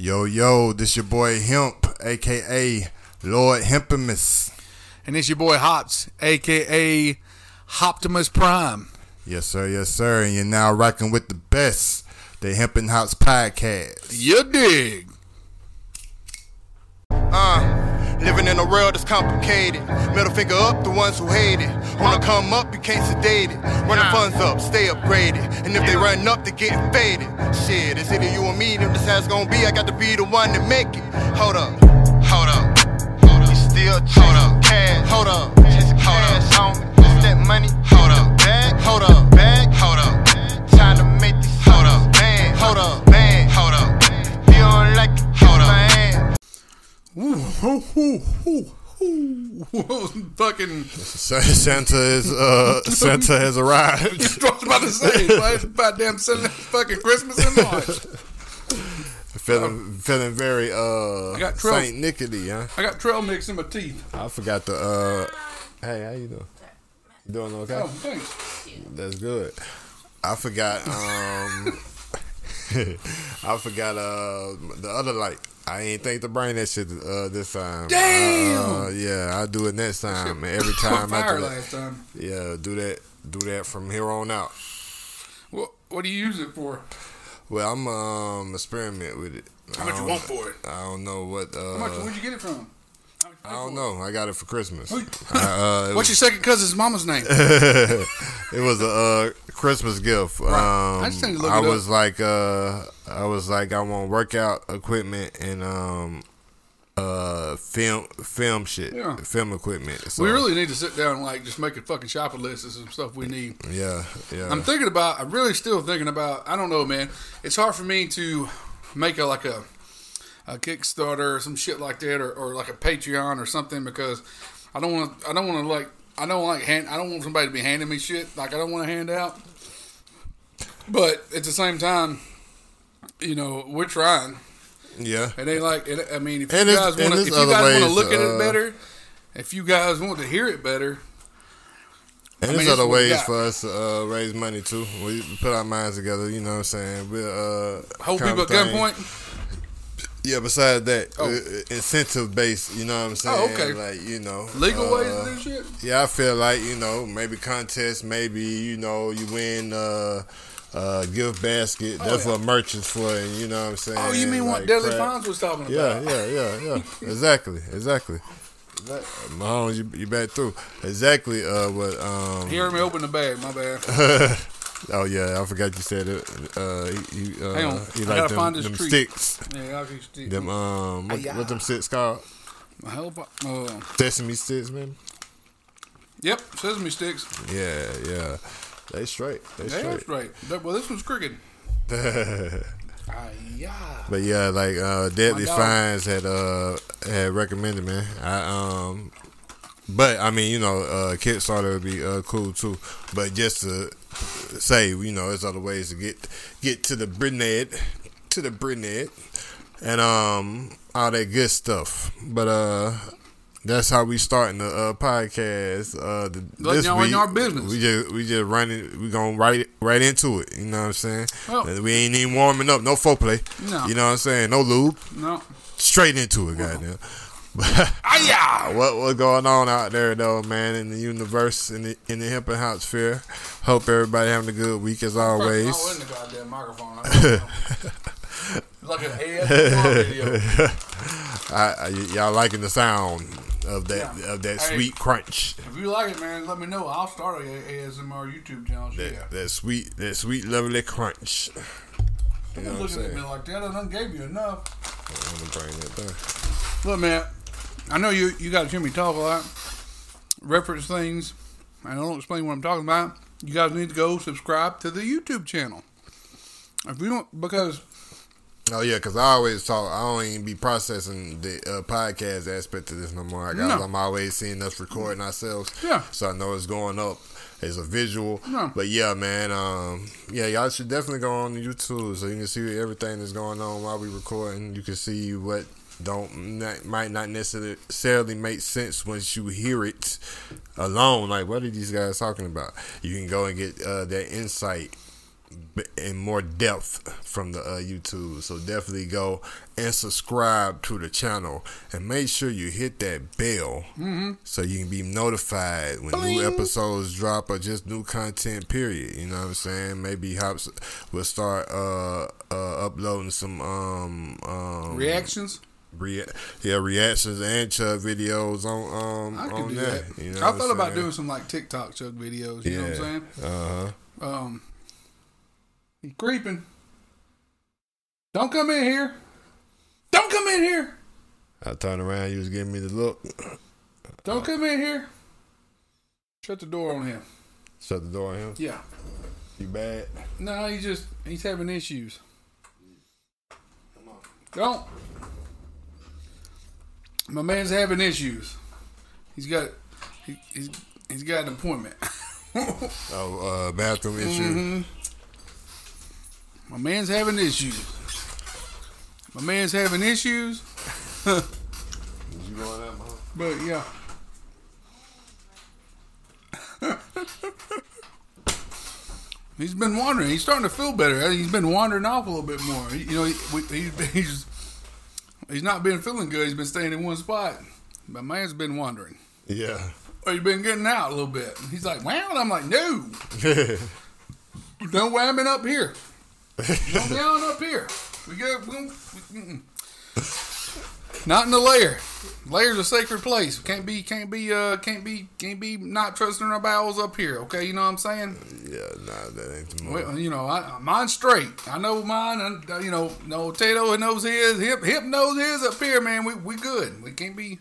Yo, yo, this your boy Hemp, aka Lord Hempimus. And it's your boy Hops, aka Hoptimus Prime. Yes, sir, yes, sir. And you're now rocking with the best, the Hemp and Hops podcast. You dig? Uh, living in a world that's complicated. Middle finger up, the ones who hate it. Wanna come up, you can't sedate it. Run the funds up, stay upgraded. And if they run up, they getting faded. Shit, it's either you or me, them this has gonna be. I got to be the one to make it. Hold up, hold up, hold up. You still hold up, cash, hold up, chasing cash, homie. What's that money? Hold up, bag, hold up, bag, hold up. Time to make these hold up, man, hold up, man, hold up. If you don't like it, hold up, man. Ooh, ooh, ooh, ooh, ooh. Fucking. Santa is uh Santa has arrived. I was about to say, is about damn Sunday, fucking Christmas in March? feeling feeling very uh I got trouble. Saint Nickety, huh? I got trail mix in my teeth. I forgot the uh Hey, how you doing? You doing okay? Oh, thanks. That's good. I forgot. Um, I forgot uh, the other light. I ain't think to bring that shit uh, this time. Damn! Uh, yeah, I'll do it next time. And every time after that, last time. yeah, do that. Do that from here on out. What, what do you use it for? Well, I'm um experiment with it. How I much you want for it? I don't know what. Uh, How much? Where'd you get it from? How much you I don't know. I got it for Christmas. I, uh. What's your second cousin's mama's name? it was a uh, Christmas gift. Right. Um, I just look I it up. was like, uh, I was like, I want workout equipment and um, uh, film, film shit, Yeah. film equipment. So, we really need to sit down and like just make a fucking shopping list of some stuff we need. yeah, yeah. I'm thinking about. I'm really still thinking about. I don't know, man. It's hard for me to make a like a a Kickstarter or some shit like that, or, or like a Patreon or something because I don't want. to I don't want to like. I don't like hand. I don't want somebody to be handing me shit. Like I don't want to hand out. But at the same time, you know, we're trying. yeah, It ain't like. It, I mean, if And you guys want to, if you guys want to look at uh, it better, if you guys want to hear it better, and I mean, there's other is what we ways for us to uh, raise money too. We put our minds together. You know what I'm saying? We uh, hold people at gunpoint. Yeah, besides that, Oh. uh, incentive based. You know what I'm saying? Oh, okay. Like you know, Legal ways uh, to do shit. Yeah, I feel like you know maybe contest, maybe you know you win uh, uh, gift basket. That's Oh, yeah. what merchants for. And you know what I'm saying? Oh, you mean what Like Deadly. Fonz was talking about? Yeah, yeah, yeah, yeah. exactly, exactly. Mahomes, you, you back through exactly uh, what. Um, He heard me open the bag. My bad. oh yeah, I forgot you said it. Uh, he, he, uh, Hang on. he I like gotta them, find this them sticks. Yeah, I can stick. Them um, what, what them sticks called? Help. Uh, Sesame sticks, man. yep, sesame sticks. Yeah, yeah. They straight. They They straight. straight. That- Well, this one's crooked. Ah, yeah. But yeah, like uh Deadly Fines had uh had recommended man. I um but I mean, you know, uh Kickstarter would be uh cool too. But just to say, you know, there's other ways to get get to the Britned to the Britned and um all that good stuff. But uh that's how we starting the uh, podcast. Uh, the, this y'all in week, our business. We just we just running. We going right right into it. You know what I'm saying? Well- we ain't even warming up. No foreplay. No. You know what I'm saying? No lube. No. Straight into it, goddamn. What what's going on out there though, man? In the universe, in the in the hemp and hot sphere. Hope everybody having a good week as always. was in the goddamn microphone. I don't know. It's like an ASMR video. I, I, y'all liking the sound of that Yeah. of that Hey. sweet crunch. If you like it, man, let me know. I'll start a ASMR YouTube channel. That Yeah. that sweet that sweet lovely crunch. You know looking at me like that. I done gave you enough. I'm gonna bring that back. Look, man, I know you you to hear me talk a lot, reference things, and I don't explain what I'm talking about. You guys need to go subscribe to the YouTube channel. If you don't, because Oh yeah, because I always talk. I don't even be processing the uh, podcast aspect of this no more. I got, No. I'm always seeing us recording ourselves. Yeah. So I know it's going up as a visual. No. But yeah, man. Um, yeah, y'all should definitely go on YouTube so you can see everything that's going on while we recording. You can see what don't not, might not necessarily make sense once you hear it alone. Like, what are these guys talking about? You can go and get uh, that insight in more depth from the uh, YouTube. So definitely go and subscribe to the channel and make sure you hit that bell so you can be notified when new episodes drop or just new content. Period. You know what I'm saying? Maybe Hops will start uh, uh, uploading some um, um Reactions. Rea- yeah reactions and chug videos on um I can on do that. that. You know I thought about doing some like TikTok chug videos. You know what I'm saying? Uh huh. Um, he's creeping. Don't come in here. Don't come in here. I turned around. You was giving me the look. Don't come in here. Shut the door on him. Shut the door on him. Yeah. You bad? No, he just he's having issues. Come on. Don't. My man's having issues. He's got he, he's he's got an appointment. Oh, uh, bathroom issue. Mm-hmm. My man's having issues. My man's having issues. You going up, huh? But yeah. he's been wandering. He's starting to feel better. He's been wandering off a little bit more. You know, he, he's he's not been feeling good. He's been staying in one spot. My man's been wandering. Yeah. Or he's been getting out a little bit. He's like, wow. And I'm like, no, don't whamming up here. Don't on up here. We got. We, we. Not in the lair. Lair's a sacred place. Can't be. Can't be. Uh. Can't be. Can't be. Not trusting our bowels up here. Okay. You know what I'm saying? yeah. Nah, that ain't the move. Well, you know, I, mine's straight. I know mine. And uh, you know, no Tato knows his. Hip Hip knows his up here, man. We we good. We can't be.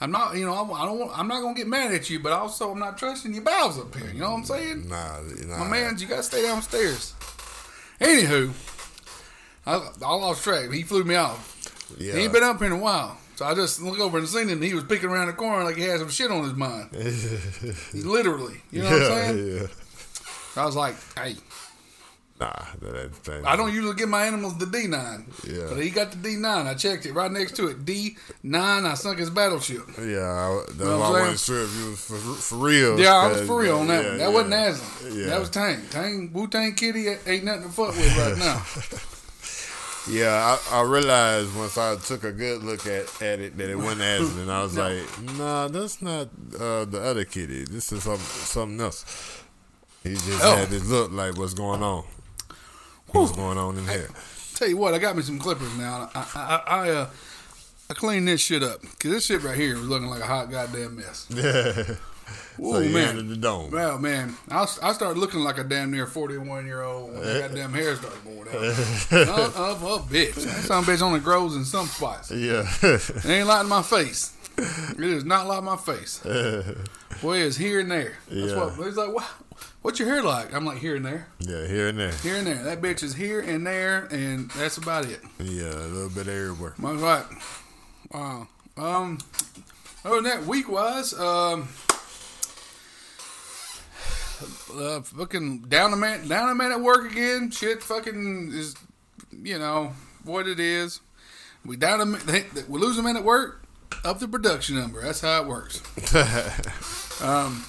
I'm not. You know, I, I don't. Want, I'm not gonna get mad at you, but also I'm not trusting your bowels up here. You know what I'm saying? Nah, nah. My man, you gotta stay downstairs. Anywho, I, I lost track. He flew me off. Yeah. He ain't been up here in a while. So I just look over and seen him. And he was picking around the corner like he had some shit on his mind. Literally. You know what I'm saying? yeah. I was like, hey, Nah, that thing. I don't usually give my animals the D9. Yeah. But he got the D9. I checked it right next to it. D9. I sunk his battleship. Yeah, I, that's know why what I I'm wasn't sure if you was for, for real. Yeah, I was for real on that yeah, one. That yeah. wasn't Aslan. Yeah. That was Tang. Tang Wu Tang Kitty ain't nothing to fuck with right now. Yeah, I, I realized once I took a good look at, at it that it wasn't Aslan, and I was No. like, "Nah, that's not uh, the other kitty. This is some, something else." He just Oh. had this look like, "What's going on? What's going on in here?" Tell you what, I got me some clippers now. I I, I, I uh I cleaned this shit up because this shit right here was looking like a hot goddamn mess. Yeah. Ooh, so you man. entered the dome. Well, man, I, I started looking like a damn near forty one year old when the goddamn hair started going out. Of of a bitch, that some bitch only grows in some spots. Yeah. It ain't like my face. It is not like my face. Boy, it's here and there. That's Yeah. what he's like. What, what's your hair like? I'm like here and there, yeah, here and there. here and there. That bitch is here and there, and that's about it. Yeah, a little bit everywhere. That's right. Wow. Um. Other than that, week wise, um, uh, fucking down a man, down a man at work again. Shit, fucking is, you know what it is. We down a man, we lose a man at work, up the production number. That's how it works. Um,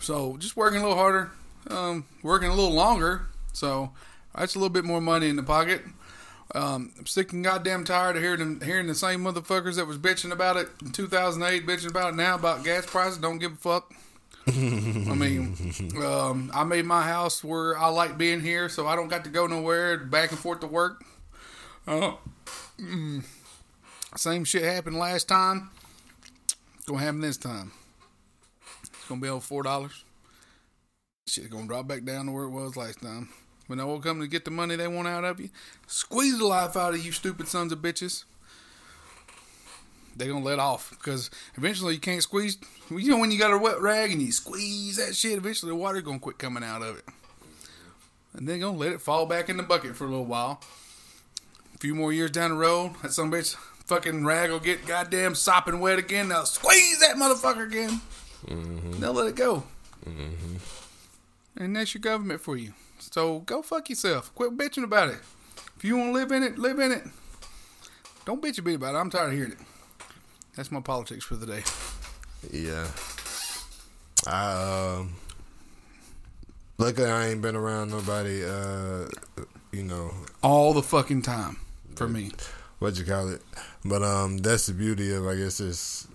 so just working a little harder, um, working a little longer. So that's a little bit more money in the pocket. Um, I'm sick and goddamn tired of hearing hearing the same motherfuckers that was bitching about it in 2008, bitching about it now about gas prices. Don't give a fuck. I mean, um, I made my house where I like being here, so I don't got to go nowhere back and forth to work. Uh, mm, same shit happened last time. It's gonna happen this time. It's gonna be over four dollars. Shit gonna drop back down to where it was last time. When they will come to get the money they want out of you, squeeze the life out of you, stupid sons of bitches. They gonna let off because eventually you can't squeeze. You know when you got a wet rag and you squeeze that shit, eventually the water gonna quit coming out of it, and then gonna let it fall back in the bucket for a little while. A few more years down the road, that some bitch fucking rag will get goddamn sopping wet again. They'll squeeze that motherfucker again. Mm-hmm. They'll let it go. Mm-hmm. And that's your government for you. So go fuck yourself. Quit bitching about it. If you want to live in it, live in it. Don't bitch a bit about it. I'm tired of hearing it. That's my politics for the day. Yeah. I um Luckily, I ain't been around nobody. Uh, you know all the fucking time for me. what you call it, but um, that's the beauty of I guess it's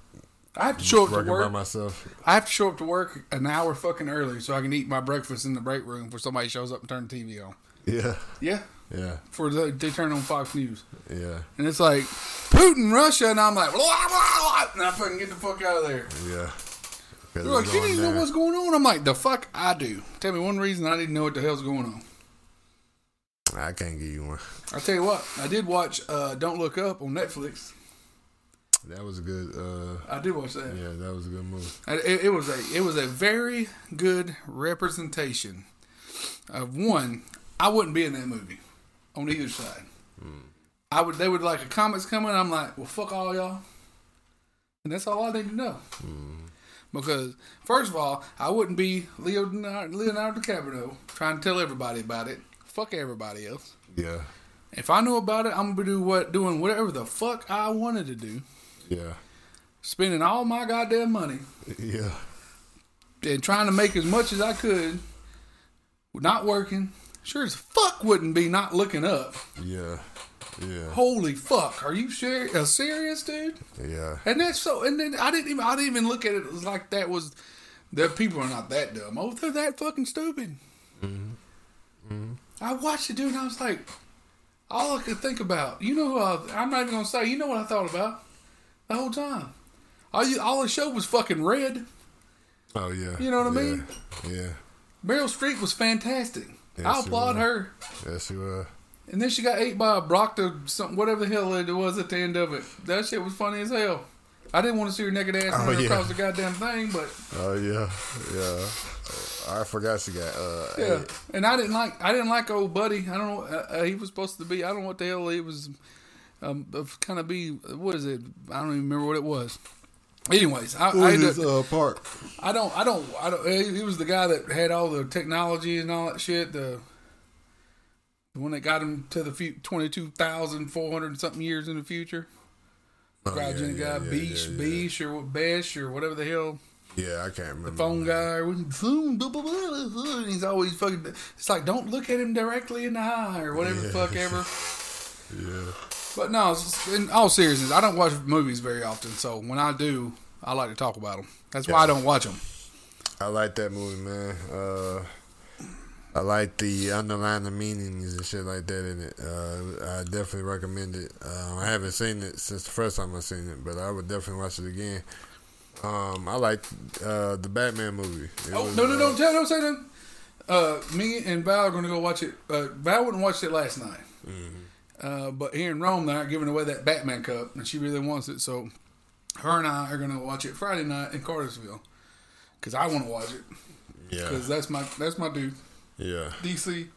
I have to show up to working by work. myself. I have to show up to work an hour fucking early so I can eat my breakfast in the break room before somebody shows up and turn the TV on. Yeah, Yeah, yeah, for the, they turn on Fox News, yeah, and it's like Putin, Russia, and I'm like, blah, blah, blah, and I fucking get the fuck out of there. Yeah. They're like, you didn't know what's going on. I'm like, the fuck I do. Tell me one reason I didn't know what the hell's going on. I can't give you one. I tell you what, I did watch uh, Don't Look Up on Netflix. That was a good. uh I did watch that. Yeah, that was a good movie. It, it was a it was a very good representation of one. I wouldn't be in that movie on either side. I would. They would like a comments coming. I'm like, well, fuck all y'all, and that's all I need to know. Because first of all, I wouldn't be Leonardo, Leonardo DiCaprio trying to tell everybody about it. Fuck everybody else. Yeah, If I know about it, I'm gonna do what doing whatever the fuck I wanted to do, yeah, spending all my goddamn money yeah, and trying to make as much as I could, not working. Sure as fuck wouldn't be not looking up. yeah, yeah, Holy fuck, are you ser- uh, serious, dude? yeah. And that's so. And then I didn't even I didn't even look at it like that was that people are not that dumb. Oh, they're that fucking stupid. I watched it, dude, and I was like, all I could think about. You know, I, I'm not even gonna say. You know what I thought about the whole time. All you, all the show was fucking red. Oh yeah. You know what I mean? Yeah. Meryl Streep was fantastic. I she applaud was. her. Yes, you were. And then she got ate by a Brock to something, whatever the hell it was at the end of it. That shit was funny as hell. I didn't want to see her naked ass Oh, yeah. across the goddamn thing, but Oh yeah, yeah. I forgot she got. Uh, yeah. And I didn't like, I didn't like old buddy. I don't know. Uh, uh, he was supposed to be. I don't know what the hell he was. Um, kind of be. What is it? I don't even remember what it was. Anyways, I, I, ended up- uh, part? I don't, I don't, I don't. He was the guy that had all the technology and all that shit. The the one that got him to the twenty two thousand four hundred something years in the future. Oh, yeah, Cryogenic yeah, guy, yeah, Beach, yeah, yeah. Beach, or what, Besh, or whatever the hell, Yeah, I can't remember. The phone guy, or phone, blah, blah, blah, blah, he's always fucking. It's like don't look at him directly in the eye, or whatever the fuck ever. Yeah. But no, in all seriousness, I don't watch movies very often. So when I do, I like to talk about them. That's why I don't watch them. I like that movie, man. Uh, I like the underlying meanings and shit like that in it. Uh, I definitely recommend it. Uh, I haven't seen it since the first time I seen it, but I would definitely watch it again. Um, I like uh, the Batman movie. It Oh was, no no uh, don't tell don't say that. Uh, me and Val are going to go watch it. Uh, Val wouldn't watch it last night, uh, but here in Rome they're not giving away that Batman cup, and she really wants it. So her and I are going to watch it Friday night in Cartersville because I want to watch it. Yeah, because that's my that's my dude. yeah, DC,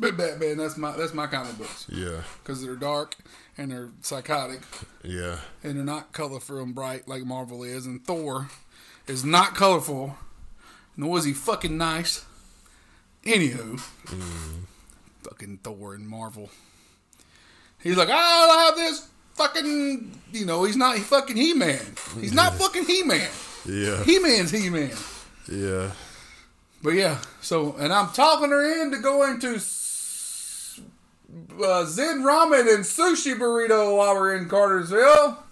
but Batman that's my that's my comic books. Yeah, because they're dark and they're psychotic. Yeah, and they're not colorful and bright like Marvel is, and Thor is not colorful, nor is he fucking nice. Anywho, fucking Thor and Marvel. He's like, I'll have this fucking, you know, he's not fucking He Man. He's not fucking He Man. yeah, He Man's He Man. yeah. But yeah, so, and I'm talking her in to go into uh, Zen Ramen and Sushi Burrito while we're in Cartersville.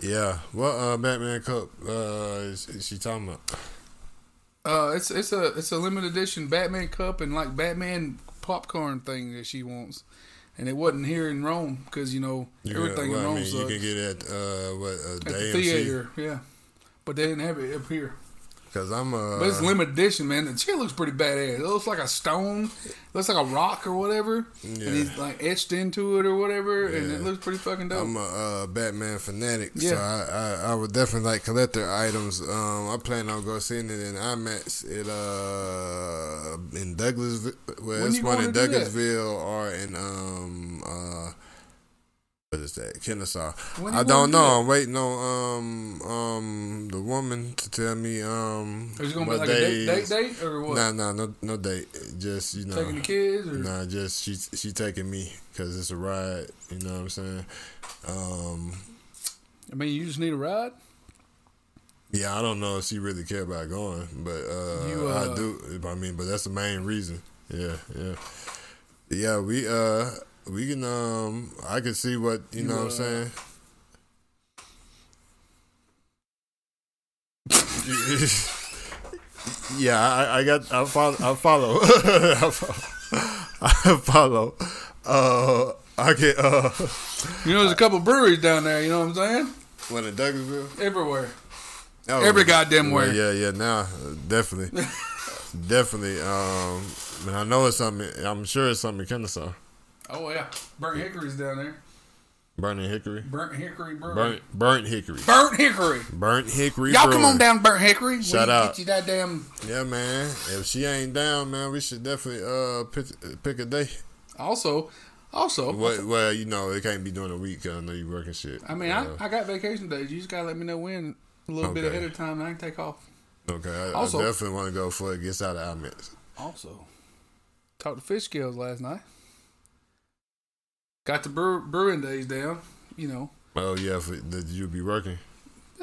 Yeah, what uh, Batman Cup uh, is, is she talking about? Uh, it's it's a it's a limited edition Batman cup and like Batman popcorn thing that she wants, and it wasn't here in Rome because you know everything well, in I Rome mean, you can get it at uh, what uh, at the the AMC theater, yeah, but they didn't have it up here. Because I'm uh, But it's limited edition, man. The chair looks pretty badass. It looks like a stone, it looks like a rock or whatever, Yeah. and he's like etched into it or whatever, and it looks pretty fucking dope. I'm a uh, Batman fanatic, so I, I I would definitely like collector items. Um, I plan on go seeing it in IMAX it uh in Douglasville. Well, it's one in to do that? Douglasville or in um uh. What is that? Kennesaw. When I don't know. I'm waiting on um um the woman to tell me um Is it gonna be like a date, date date or what? Nah, nah, no, no date. Just you know, Taking the kids or Nah, just she she taking me because it's a ride. You know what I'm saying? Um, I mean, you just need a ride. Yeah, I don't know if she really care about going, but uh, You, uh, I do. I mean, but that's the main reason. Yeah, yeah, yeah. We uh, we can um, I can see what you, You, know. uh, what I'm saying. yeah, I, I got. I follow. I follow. I follow. I follow. Uh, I get. Uh, You know, there's a couple breweries down there. You know what I'm saying? when in Douglasville. Everywhere. Oh, Every goddamn well, where. Yeah, yeah, now uh, definitely, definitely. Um, and I know it's something. I'm sure it's something in Kennesaw. Oh yeah, burnt hickory's down there. Burning Hickory, Burnt hickory brewery. burnt, burnt Hickory, Burnt hickory. burnt Hickory. Y'all come on down, Burnt Hickory. Shout we out. Get you that damn. Yeah, man. If she ain't down, man, we should definitely uh pick, pick a day. Also, also. Well, well, you know, it can't be during the week. 'cause I know you working shit. I mean, Uh, I, I got vacation days. You just gotta let me know when a little bit ahead of time, and I can take off. okay. I, Also- I definitely want to go before it gets out of our midst. Also, talked to Fish Scales last night. Got the brew, brewing days down. You know, Oh yeah, for, did you be working?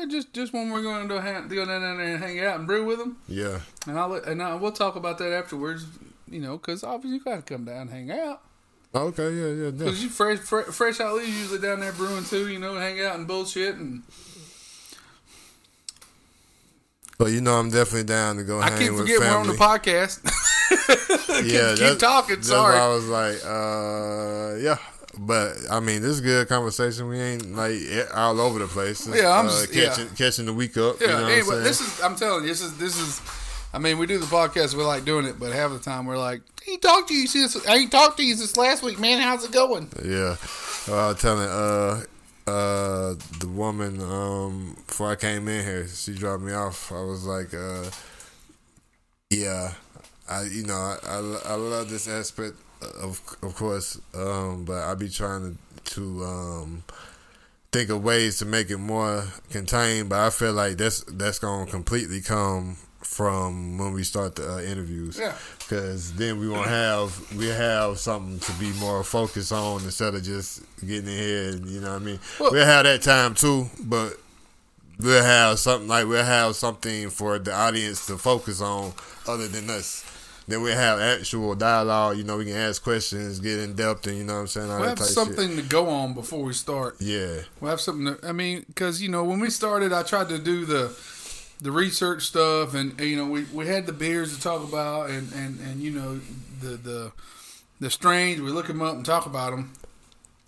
Just just when we're going to hang, go down there and hang out and brew with them, Yeah. and I'll and I, we'll talk about that afterwards. You know, because obviously you gotta come down and hang out. Okay. Yeah. Yeah. yeah. Because you fresh, fresh, fresh out leaves usually down there brewing too. You know, hang out and bullshit and. But you know, I'm definitely down to go I hang keep with forgetting we're on the podcast. yeah, keep that's- talking, sorry. I was like, uh, yeah. But I mean, this is good conversation. We ain't like all over the place. Yeah, I'm uh, just- yeah. catching catching the week up. Yeah. you know what anyway, I'm this is. I'm telling you, this is. This is. I mean, we do the podcast. We like doing it, but half the time we're like, "I ain't talked to you since. I ain't talked to you since last week, man. How's it going?" Yeah, uh, telling uh uh the woman um before I came in here, she dropped me off. I was like, uh yeah, I you know I I, I love this aspect of of course, um, but I be trying to to um think of ways to make it more contained. But I feel like that's that's gonna completely come from when we start the uh, interviews Yeah. because then we won't have we have something to be more focused on instead of just getting in here and you know what I mean Well- we'll have that time too but we'll have something like we'll have something for the audience to focus on other than us then we'll have actual dialogue you know we can ask questions get in depth and you know what I'm saying all We'll have something to go on before we start. yeah We'll have something. To, I mean, because you know, when we started, I tried to do the the research stuff, and, you know, we, we had the beers to talk about, and, and, and you know, the the the strains. We look them up and talk about them,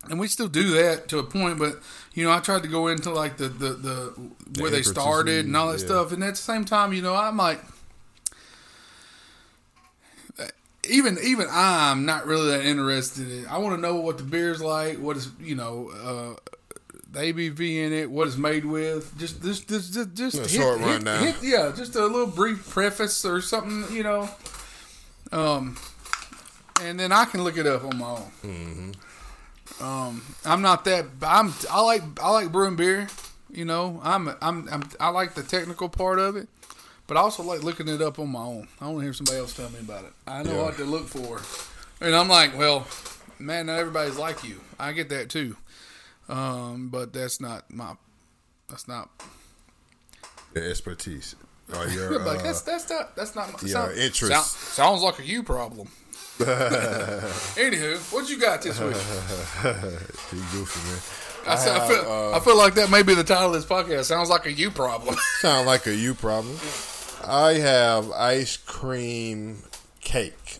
and we still do that to a point. But you know, I tried to go into like the the, the where they started and all that yeah. stuff, and at the same time, you know, I'm like. Even even I'm not really that interested in. I want to know what the beer's like. What is you know uh, the ABV in it, what it's made with. Just just just just, just A hit- short hit- rundown. hit- yeah, just a little brief preface or something, you know. Um, and then I can look it up on my own. Mm-hmm. Um, I'm not that. I'm I like I like brewing beer. You know, I'm I'm, I'm I like the technical part of it, but I also like looking it up on my own. I want to hear somebody else tell me about it. I know Yeah. what to look for, and I'm like, well, man, not everybody's like you. I get that too, um, but that's not my. That's not. the expertise or your like uh, that's that's not that's not my your sound- interest. sound- sounds like a you problem. Anywho, what you got this week? you goofy man I, said, I, have, feel, uh, I feel like that may be the title of this podcast. Sounds like a you problem. Sound like a you problem. I have ice cream cake.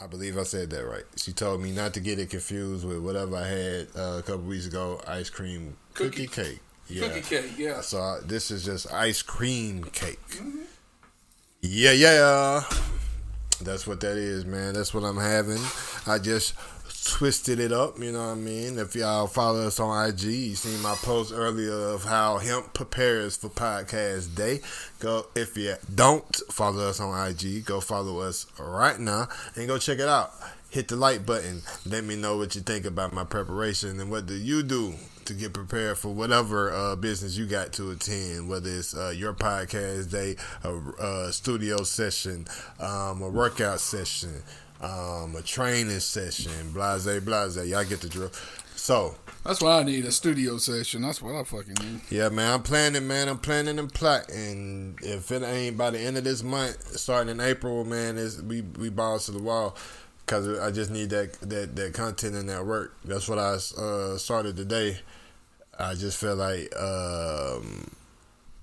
I believe I said that right. She told me not to get it confused with whatever I had uh, a couple weeks ago. Ice cream cookie, Cookie. cake. Yeah. Cookie cake, yeah. So I, this is just ice cream cake. Yeah, yeah, yeah. That's what that is, man. That's what I'm having. I just twisted it up, you know what I mean? If y'all follow us on IG, you seen my post earlier of how hemp prepares for podcast day. Go if you don't follow us on IG, go follow us right now and go check it out. Hit the like button. Let me know what you think about my preparation and what do you do to get prepared for whatever uh, business you got to attend, whether it's uh, your podcast day, a, a studio session, um, a workout session, um, a training session, blase, blase. Y'all get the drill. So, That's why I need a studio session. That's what I fucking need. Yeah, man, I'm planning, man. I'm planning and plotting. If it ain't by the end of this month, starting in April, man, is we we balls to the wall. Cause I just need that that that content and that work. That's what I uh, started today. I just feel like um,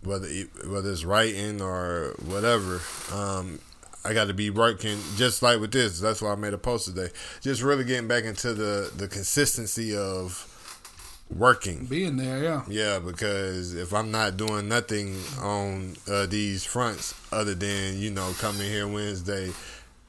whether whether it's writing or whatever, um, I got to be working just like with this. That's why I made a post today. Just really getting back into the the consistency of working. Being there, yeah. Yeah, because if I'm not doing nothing on uh, these fronts other than you know coming here Wednesday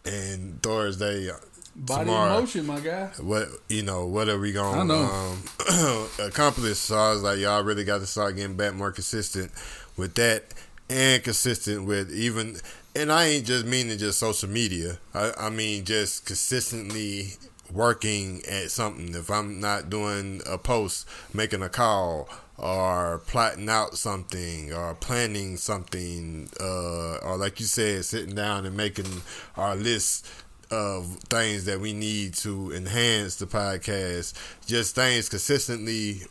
and Thursday. Body tomorrow, motion, my guy. What you know? What are we gonna um, accomplish? So I was like, y'all really got to start getting back more consistent with that, and consistent with even. And I ain't just meaning just social media. I, I mean just consistently working at something. If I'm not doing a post, making a call, or plotting out something, or planning something, uh, or like you said, sitting down and making our list of things that we need to enhance the podcast, just things consistently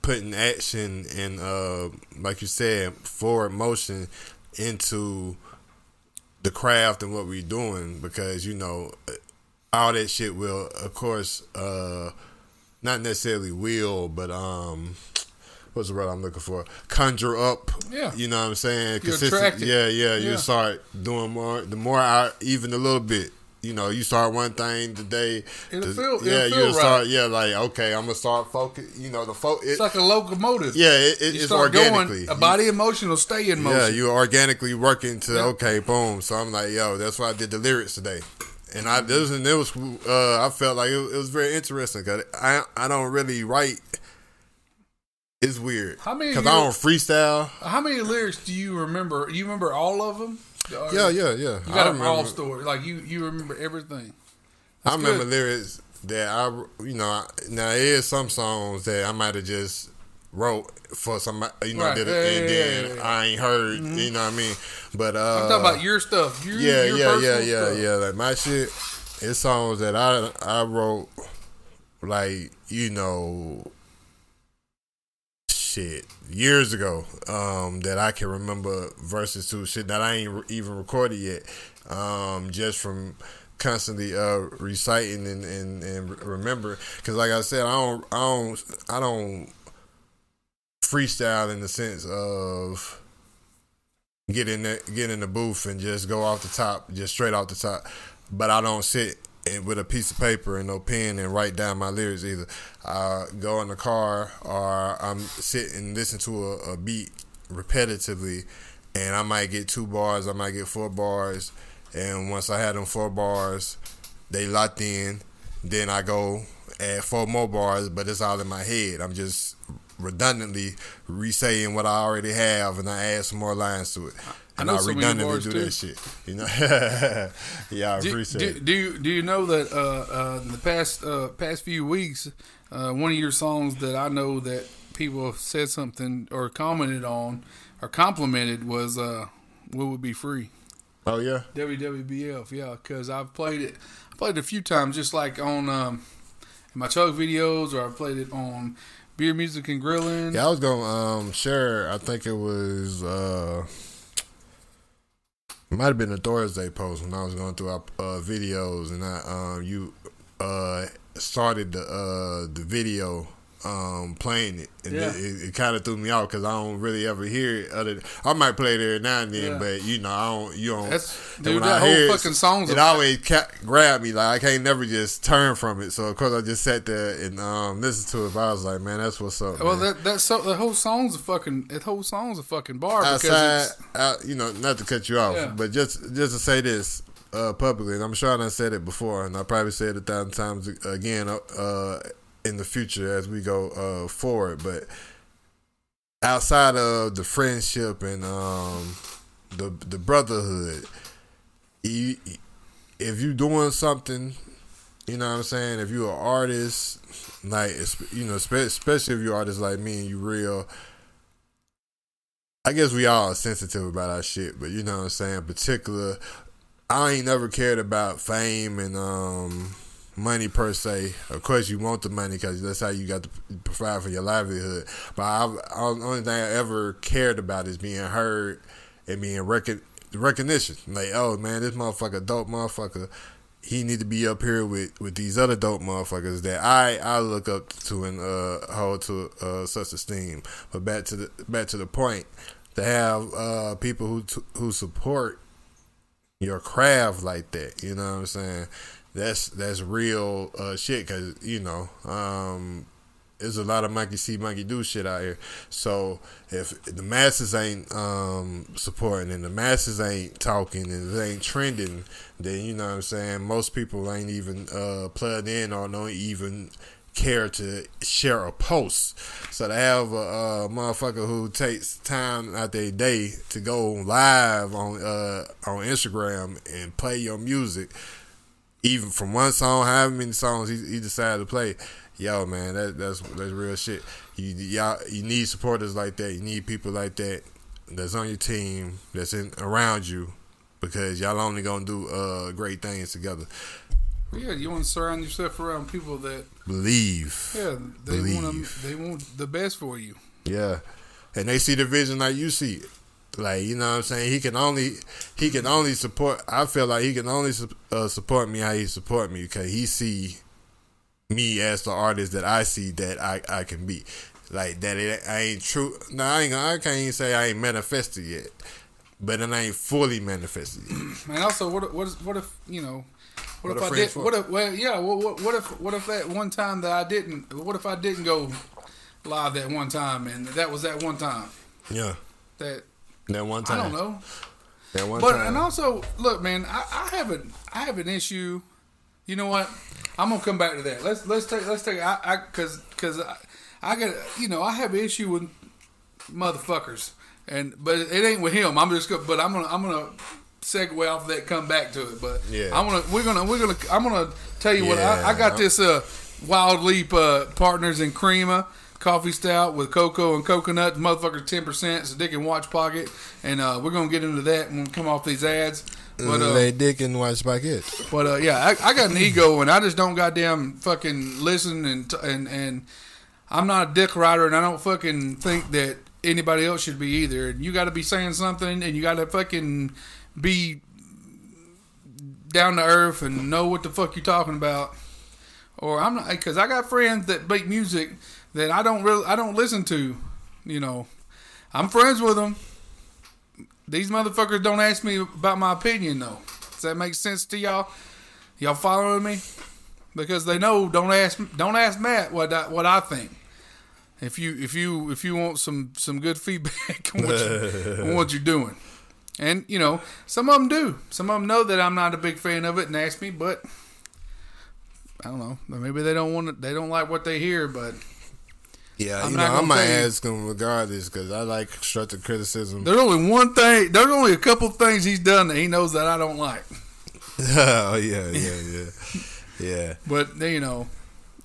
putting action and, uh, like you said, forward motion into the craft and what we're doing because you know all that shit will of course uh not necessarily will but um what's the word I'm looking for? Conjure up. Yeah. You know what I'm saying? Consistent- attracted. Yeah, yeah. You start doing more. The more I even a little bit. You know, you start one thing today. The- feel- yeah, you start. Yeah, like okay, I'm gonna start focus. You know, the fo- it, It's like a locomotive. Yeah, it, it, You it's start organically. going, a body in motion will stay in motion. Yeah, you're organically working to Yeah. okay, boom. So I'm like, yo, that's why I did the lyrics today, and I this and it was uh, I felt like it, it was very interesting because I I don't really write. It's weird How many because I don't freestyle. How many lyrics do you remember? You remember all of them? Or Yeah, yeah, yeah. You got them remember, all story. Like you, you remember everything. I remember good. lyrics that I you know I- now there is some songs that I might have just wrote for somebody you know Right. did it Yeah, and then yeah, yeah. I ain't heard you know what I mean but uh I'm talking about your stuff. Your, yeah, your yeah, yeah, yeah, stuff. yeah. Like my shit, it's songs that I I wrote, like you know, shit years ago. Um, that I can remember verses to shit that I ain't even recorded yet. Um, just from constantly uh reciting and and, and remember because like I said, I don't I don't I don't freestyle in the sense of get in get in the booth and just go off the top, just straight off the top. But I don't sit and with a piece of paper and no pen and write down my lyrics either. I go in the car or I'm sitting and listen to a, a beat repetitively, and I might get two bars, I might get four bars, and once I had them four bars, they locked in. Then I go add four more bars, but it's all in my head. I'm just redundantly re-saying what I already have, and I add some more lines to it. I And know I, many redundantly do too. that shit. You know? yeah, I Do, appreciate do, it. do you do you know that uh, uh, in the past uh, past few weeks, uh, one of your songs that I know that people have said something or commented on or complimented was uh, "What Would Be Free." Oh yeah, WWBF, yeah, because I've played it. I played it a few times, just like on um, in my Chug videos, or I played it on Beer Music and Grilling. yeah. I was gonna um share. I think it was uh, might have been a Thursday post when I was going through our uh, videos, and I um you uh started the uh the video um playing it, and Yeah. it, it, it kind of threw me off because I don't really ever hear it. Other, I might play it every now and then, Yeah. but you know I don't. You don't. That's- dude, that I whole fucking song's It always ca- grab me like I can't never just turn from it. So of course I just sat there and um listened to it. But I was like, man, that's what's up. Well, man. that that so the whole song's a fucking that whole song's a fucking bar outside, out, you know, not to cut you off, Yeah. but just just to say this uh, publicly, and I'm sure I said it before, and I probably said it a thousand times again uh, in the future as we go uh, forward. But outside of the friendship and um, the the brotherhood, you, if you're doing something, you know what I'm saying. If you're an artist, like you know, especially if you're an artist like me and you real. I guess we all are sensitive about our shit, but you know what I'm saying. In Particular, I ain't never cared about fame and um money per se. Of course, you want the money because that's how you got to provide for your livelihood. But I, the only thing I ever cared about is being heard and being recon, recognition. Like, oh man, this motherfucker, dope motherfucker. He need to be up here with, with these other dope motherfuckers that I, I look up to and uh, hold to uh, such esteem. But back to the back to the point, to have uh, people who who support your craft like that, you know what I'm saying? That's that's real uh, shit because you know um, there's a lot of monkey see, monkey do shit out here. So if the masses ain't um, supporting and the masses ain't talking and it ain't trending, then you know what I'm saying. Most people ain't even uh, plugged in or don't even care to share a post. So to have a, a motherfucker who takes time out of their day to go live on uh, on Instagram and play your music, even from one song, however many songs he, he decided to play yo, man, that, that's that's real shit. You y'all you need supporters like that. You need people like that that's on your team, that's in around you, because y'all only gonna do uh, great things together. Yeah, you want to surround yourself around people that believe. Yeah, they believe. want they want the best for you. Yeah, and they see the vision like you see it. Like you know what I'm saying, he can only he can only support. I feel like he can only uh, support me how he support me because he see me as the artist that I see that I, I can be. Like that it I ain't true no, I ain't I can't even say I ain't manifested yet. But it ain't fully manifested yet. And also what what if, what if you know what, what if I did what if well yeah, what, what, what if what if that one time that I didn't what if I didn't go live that one time and that was that one time? Yeah. That that one time. I don't know. That one but, time. and also, look, man, I, I have an I have an issue. You know what? I'm gonna come back to that. Let's let's take let's take I I because because I, I got you know I have an issue with motherfuckers and but it ain't with him. I'm just gonna but I'm gonna I'm gonna segue off that. Come back to it. But yeah, I'm gonna we're gonna we're gonna I'm gonna tell you yeah. what I, I got this uh Wild Leap uh, Partners in Crema coffee stout with cocoa and coconut. Motherfucker, ten percent. It's a dick and watch pocket, and uh, we're gonna get into that when we come off these ads. But, uh, dick and watch pockets. But uh, yeah, I, I, got an ego, and I just don't goddamn fucking listen and and and I'm not a dick rider, and I don't fucking think that anybody else should be either. And you got to be saying something, and you got to fucking be down to earth and know what the fuck you're talking about. Or I'm not because I got friends that make music that I don't really I don't listen to. You know, I'm friends with them. These motherfuckers don't ask me about my opinion though. Does that make sense to y'all? Y'all following me? Because they know don't ask don't ask Matt what I, what I think. If you if you if you want some some good feedback on what, you, on what you're doing, and you know some of them do. Some of them know that I'm not a big fan of it and ask me, but I don't know. Maybe they don't want it. They don't like what they hear, but yeah, I'm you know, I might ask him regardless because I like constructive criticism. There's only one thing. There's only a couple things he's done that he knows that I don't like. oh yeah, yeah, yeah, yeah. but you know,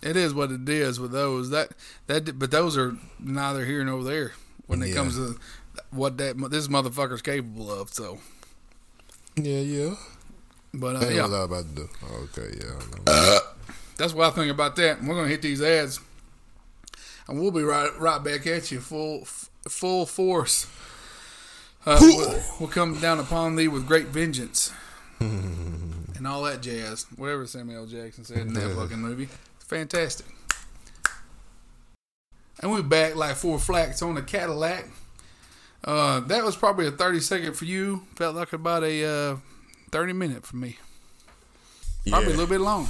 it is what it is with those. That that, but those are neither here nor there when it yeah. comes to what that this motherfucker's capable of. So. Yeah, yeah. But uh, yeah, what I about to do. Okay, yeah. Uh, that's what I think about that. We're gonna hit these ads and we'll be right right back at you full full force. Uh, we'll, we'll, come down upon thee with great vengeance and all that jazz. Whatever Samuel Jackson said in that fucking movie, it's fantastic. And we're back like four flats on a Cadillac. Uh, that was probably a thirty second for you. Felt like about a uh, thirty minute for me. Probably yeah. a little bit long.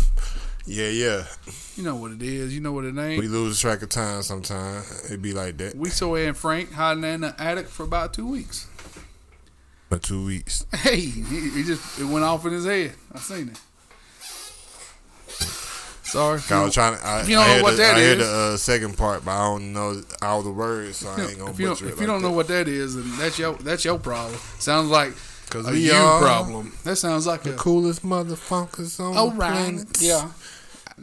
Yeah, yeah. You know what it is. You know what it ain't. We lose track of time sometimes. It be like that. We saw Anne Frank hiding in the attic for about two weeks. For two weeks. Hey, he, he just it went off in his head. I seen it. Sorry. I was trying to. I, you don't I know what the, that I is. I the uh, second part, but I don't know all the words, so I ain't gonna if you butcher If you don't that. know what that is, then that's your that's your problem. Sounds like Cause a you problem. That sounds like the a, coolest motherfuckers on oh, the planet. Yeah.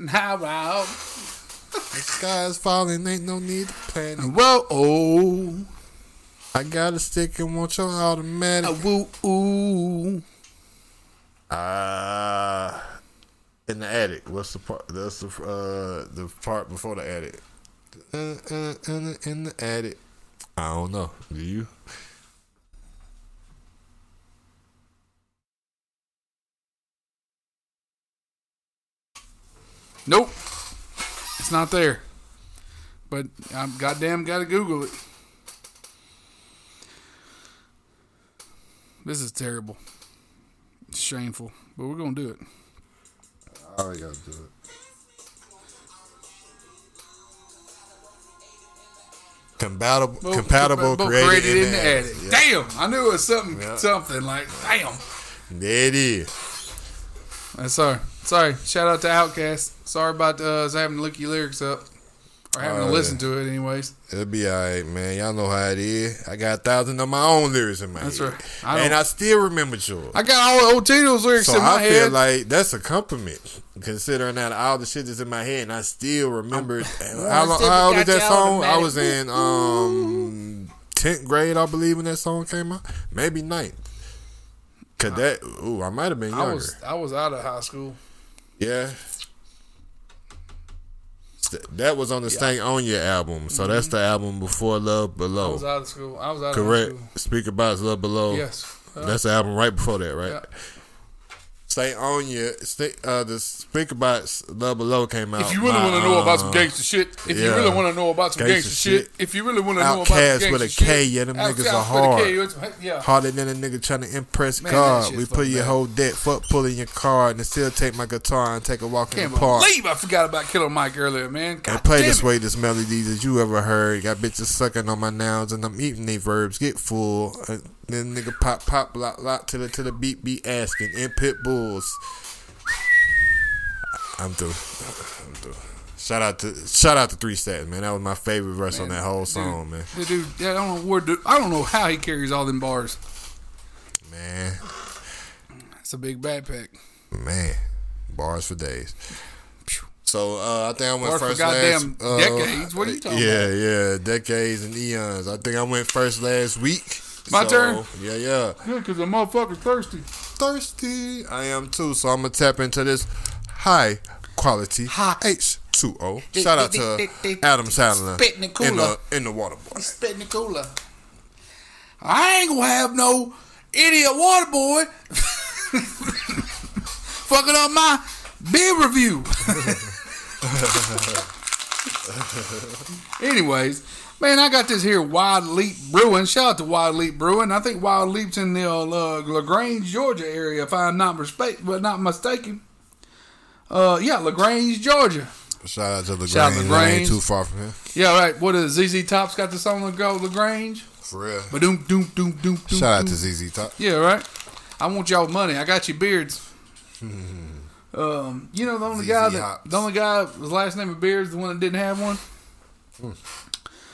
How about the sky's falling? Ain't no need to panic. Whoa, oh. I got a stick and want your automatic. Uh, woo, ooh. Ah. Uh, In the attic. What's the part? That's the uh the part before the attic. Uh, uh, in, the, in the attic. I don't know. Do you? Nope. It's not there. But I'm goddamn got to Google it. This is terrible. It's shameful. But we're going to do it. I got to do it. Compatible, Both- compatible, both created, in, the attic. Damn, I knew it was something, something like damn. There it is. Uh, sorry, sorry. Shout out to OutKast. Sorry about uh, us having to look your lyrics up or having Oh, to listen to it, anyways. It'll be alright, man. Y'all know how it is. I got a thousand of my own lyrics in my That's head. right. I and I still remember yours. I got all the old Tito's lyrics so in my I head. I feel like that's a compliment, considering that all the shit that's in my head, and I still remember. how, long, how old is that song? I was in um tenth grade, I believe, when that song came out. Maybe ninth. Cause that, ooh, I might have been I younger. was I was out of high school. Yeah. That was on the Stankonia album, so that's the album before Love Mm-hmm. I was Below. out of school. I was out Correct. of school. Speak about Love Below. Yes. Uh, That's the album right before that, right? yeah. Stay on your stay, uh the Speakerboxxx Love Below came out. If you really want to know about some uh, gangster shit, if you really want to know about some Gangsta gangster shit, shit. if you really want to know about some gangster with a shit, K, yeah, them niggas are hard. K, yeah. Harder than a nigga trying to impress Man, God. We put your bad. whole debt, fuck pulling your car, and still take my guitar and take a walk in Can't the park. believe I forgot about Killer Mike earlier, man. God And play the it. sweetest melodies that you ever heard. Got bitches sucking on my nouns and I'm eating they verbs. Get full. Uh, then nigga pop pop lock lock to the to the beat be asking. In pit bulls. I'm through. I'm through. Shout out to shout out to Three Stacks, man. That was my favorite verse on that whole song, man. The dude, yeah, I don't know where. dude- I don't know how he carries all them bars. Man, It's a big backpack. man, bars for days. So uh, I think I went Bars for first goddamn last. Uh, decades? What are you talking about? yeah, yeah, decades and eons. I think I went first last week. My So, turn? Yeah, yeah. Good, because the motherfucker's thirsty. thirsty. I am too. So I'm gonna tap into this high quality Hot. H2O. Shout out to Adam Sandler Spitting the in the in the water boy. Spit in the cooler. I ain't gonna have no idiot water boy fucking up my beer review. Anyways, man, I got this here Wild Leap Brewing. Shout out to Wild Leap Brewing. I think Wild Leap's in the uh, Lagrange, Georgia area, if I'm not mispa- but not mistaken. Uh, yeah, Lagrange, Georgia. Shout out to Lagrange. Shout out Grange. to That ain't too far from here. Yeah, right. What is it? ZZ Top's got the song to go Lagrange. For real. But doom doom doom doom doom. Shout out to. ZZ Top. Yeah, right. I want y'all money. I got your beards. um, you know the only ZZ guy that Hops. the only guy whose last name of Beards, the one that didn't have one.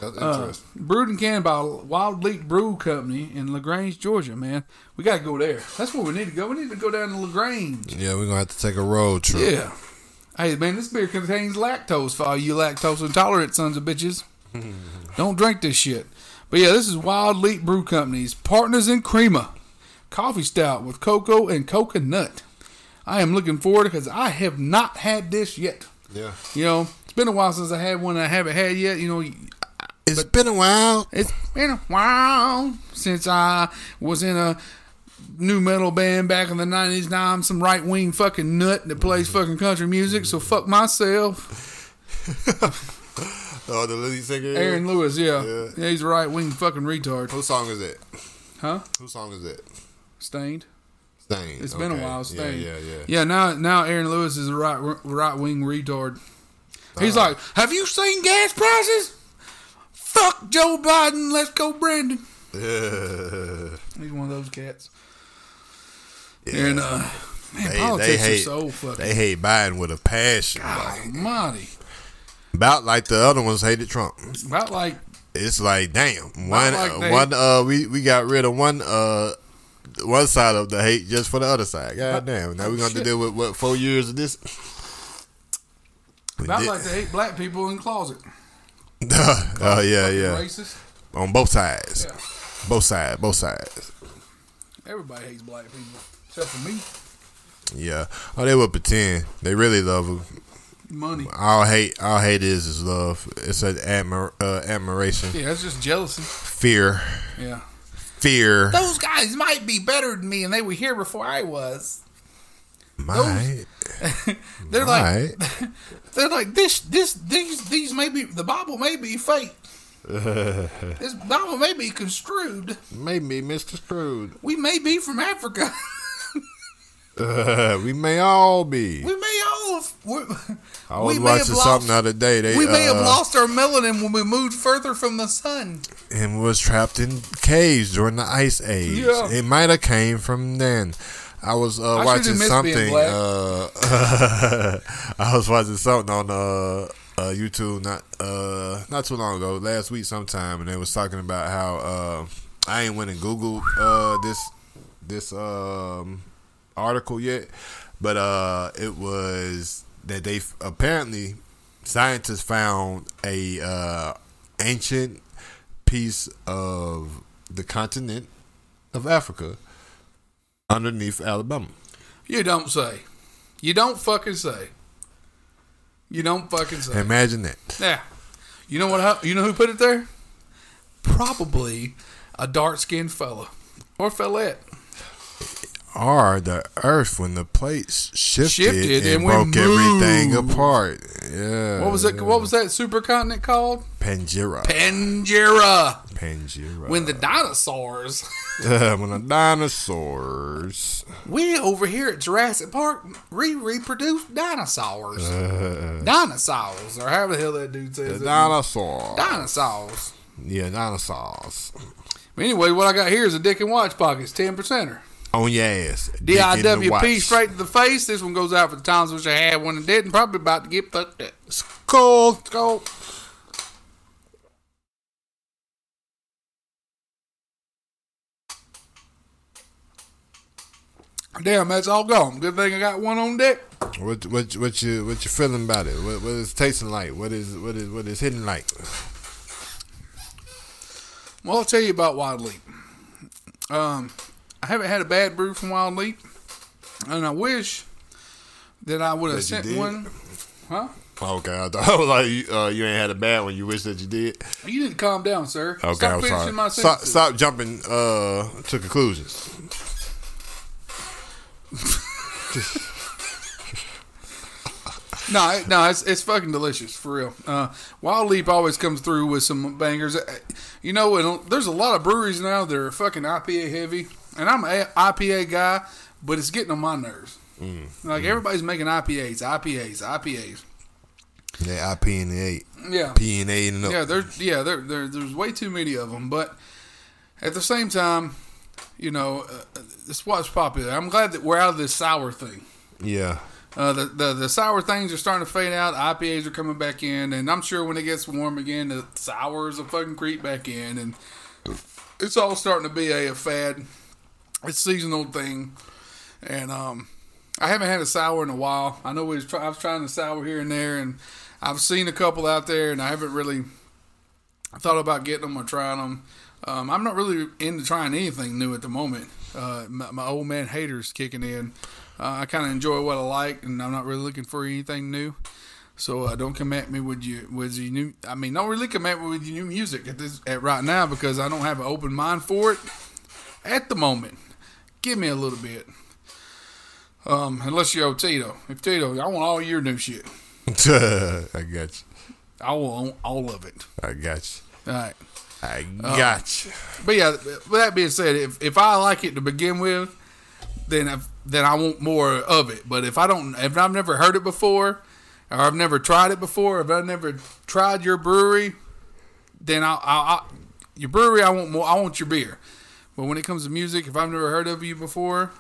That's Uh, brewed and canned by Wild Leap Brew Company in Lagrange, Georgia. Man, we got to go there. That's where we need to go. We need to go down to Lagrange. yeah, we're gonna have to take a road trip. Yeah. Hey man, this beer contains lactose for all you lactose intolerant sons of bitches. Don't drink this shit. But yeah, this is Wild Leap Brew Company's Partners in Crema coffee stout with cocoa and coconut. I am looking forward because I have not had this yet. Yeah. You know, it's been a while since I had one. I haven't had yet. You know, It's been a while. it's been a while since I was in a nu metal band back in the nineties. Now I'm some right wing fucking nut that plays fucking country music. So fuck myself. Oh, the Lily singer. Aaron Lewis, yeah, Yeah. yeah, he's a right wing fucking retard. Whose song is it? Huh? Whose song is it? Staind. Staind. It's been a while. Staind. yeah, yeah. Yeah, now now Aaron Lewis is a right right wing retard. He's Uh-huh. like, have you seen gas prices? Fuck Joe Biden. Let's go, Brandon. He's one of those cats. Yeah. And uh, man, They, politics they hate. are so fucking they hate Biden with a passion. Like, almighty. about like the other ones hated Trump. About like It's like damn one like they- one uh we we got rid of one uh one side of the hate just for the other side. God damn. Now we're gonna have to Shit. deal with what four years of this. About like they hate black people in closet. Oh yeah, yeah. Racist. On both sides. Both sides, both sides. Everybody hates black people except for me. Yeah. Oh, they would pretend. They really love them. Money. All hate, all hate is is love. It's an admir- uh, admiration, Yeah, that's just jealousy. fear, Yeah. fear. Those guys might be better than me, and they were here before I was. Might, They're like, might. they're like this, this, these, these may be the Bible may be fake. this Bible may be construed. Maybe misconstrued. We may be from Africa. Uh, we may all be. we may all. Have, we, I was may watching lost- something the other day. They we may have uh, lost our melanin when we moved further from the sun. and was trapped in caves during the ice age. Yeah. It might have came from then. I was uh, I watching should've missed being something. Uh, I was watching something on uh, uh, YouTube not uh, not too long ago, last week sometime, and they was talking about how uh, I ain't went and Googled uh, this this um, article yet, but uh, it was that they apparently scientists found a uh, ancient piece of the continent of Africa underneath Alabama. You don't say. You don't fucking say. You don't fucking say. Imagine that. Yeah. You know what? You know who put it there? Probably a dark skinned fella or fellette. Or the earth when the plates shifted, Shifted and, and we broke everything apart. Yeah. What was it? yeah. What was that supercontinent called? Pangera. Pangera. Pangera. When the dinosaurs. when the dinosaurs. we over here at Jurassic Park re reproduced dinosaurs. Uh-huh. dinosaurs, or however the hell that dude says The it. dinosaur. Dinosaurs. yeah, dinosaurs. Anyway, what I got here is a Dick and Watch Pockets, 10 percenter. Oh, On your ass. Dick in the DIWP straight to the face. This one goes out for the times which I had one and didn't. Probably about to get fucked up. Skull. Let's Damn, that's all gone. Good thing I got one on deck. What what what you what you feeling about it? What what is tasting like? What is what is what is hitting like? Well, I'll tell you about Wild Leap. Um, I haven't had a bad brew from Wild Leap, and I wish that I would have sent one. Huh? Okay, I thought I was like you, uh, you ain't had a bad one. You wish that you did. You need to calm down, sir. Okay, Stop I'm sorry. my Stop, stop jumping uh, to conclusions. No, no, it's it's fucking delicious for real. Uh, Wild Leap always comes through with some bangers. Uh, You know, and there's a lot of breweries now that are fucking IPA heavy, and I'm an IPA guy, but it's getting on my nerves. Like everybody's making IPAs, IPAs, IPAs. Yeah, I P and eight, Yeah, P and A and up. yeah, there's yeah, there, there there's way too many of them, but at the same time, you know, uh, it's what's popular. I'm glad that we're out of this sour thing. yeah. Uh, the, the the sour things are starting to fade out. IPAs are coming back in, and I'm sure when it gets warm again, the sours will fucking creep back in, and it's all starting to be a, a fad. It's a seasonal thing, and um, I haven't had a sour in a while. I know we was try, I was trying a sour here and there, and I've seen a couple out there, and I haven't really thought about getting them or trying them. Um, I'm not really into trying anything new at the moment. Uh, my, my old man haters kicking in. Uh, I kind of enjoy what I like, and I'm not really looking for anything new. So uh, don't come at me with you with your new. I mean, don't really come at me with your new music at this at right now because I don't have an open mind for it at the moment. Give me a little bit. Um, unless you're Tito. If Tito, I want all your new shit. I got you. I want all of it. I got you. All right. I Uh, got. But yeah, with that being said, if if I like it to begin with, then i then I want more of it. But if I don't, if I've never heard it before, or I've never tried it before, if I've never tried your brewery, then I, I, I your brewery, I want more. I want your beer. But when it comes to music, if I've never heard of you before,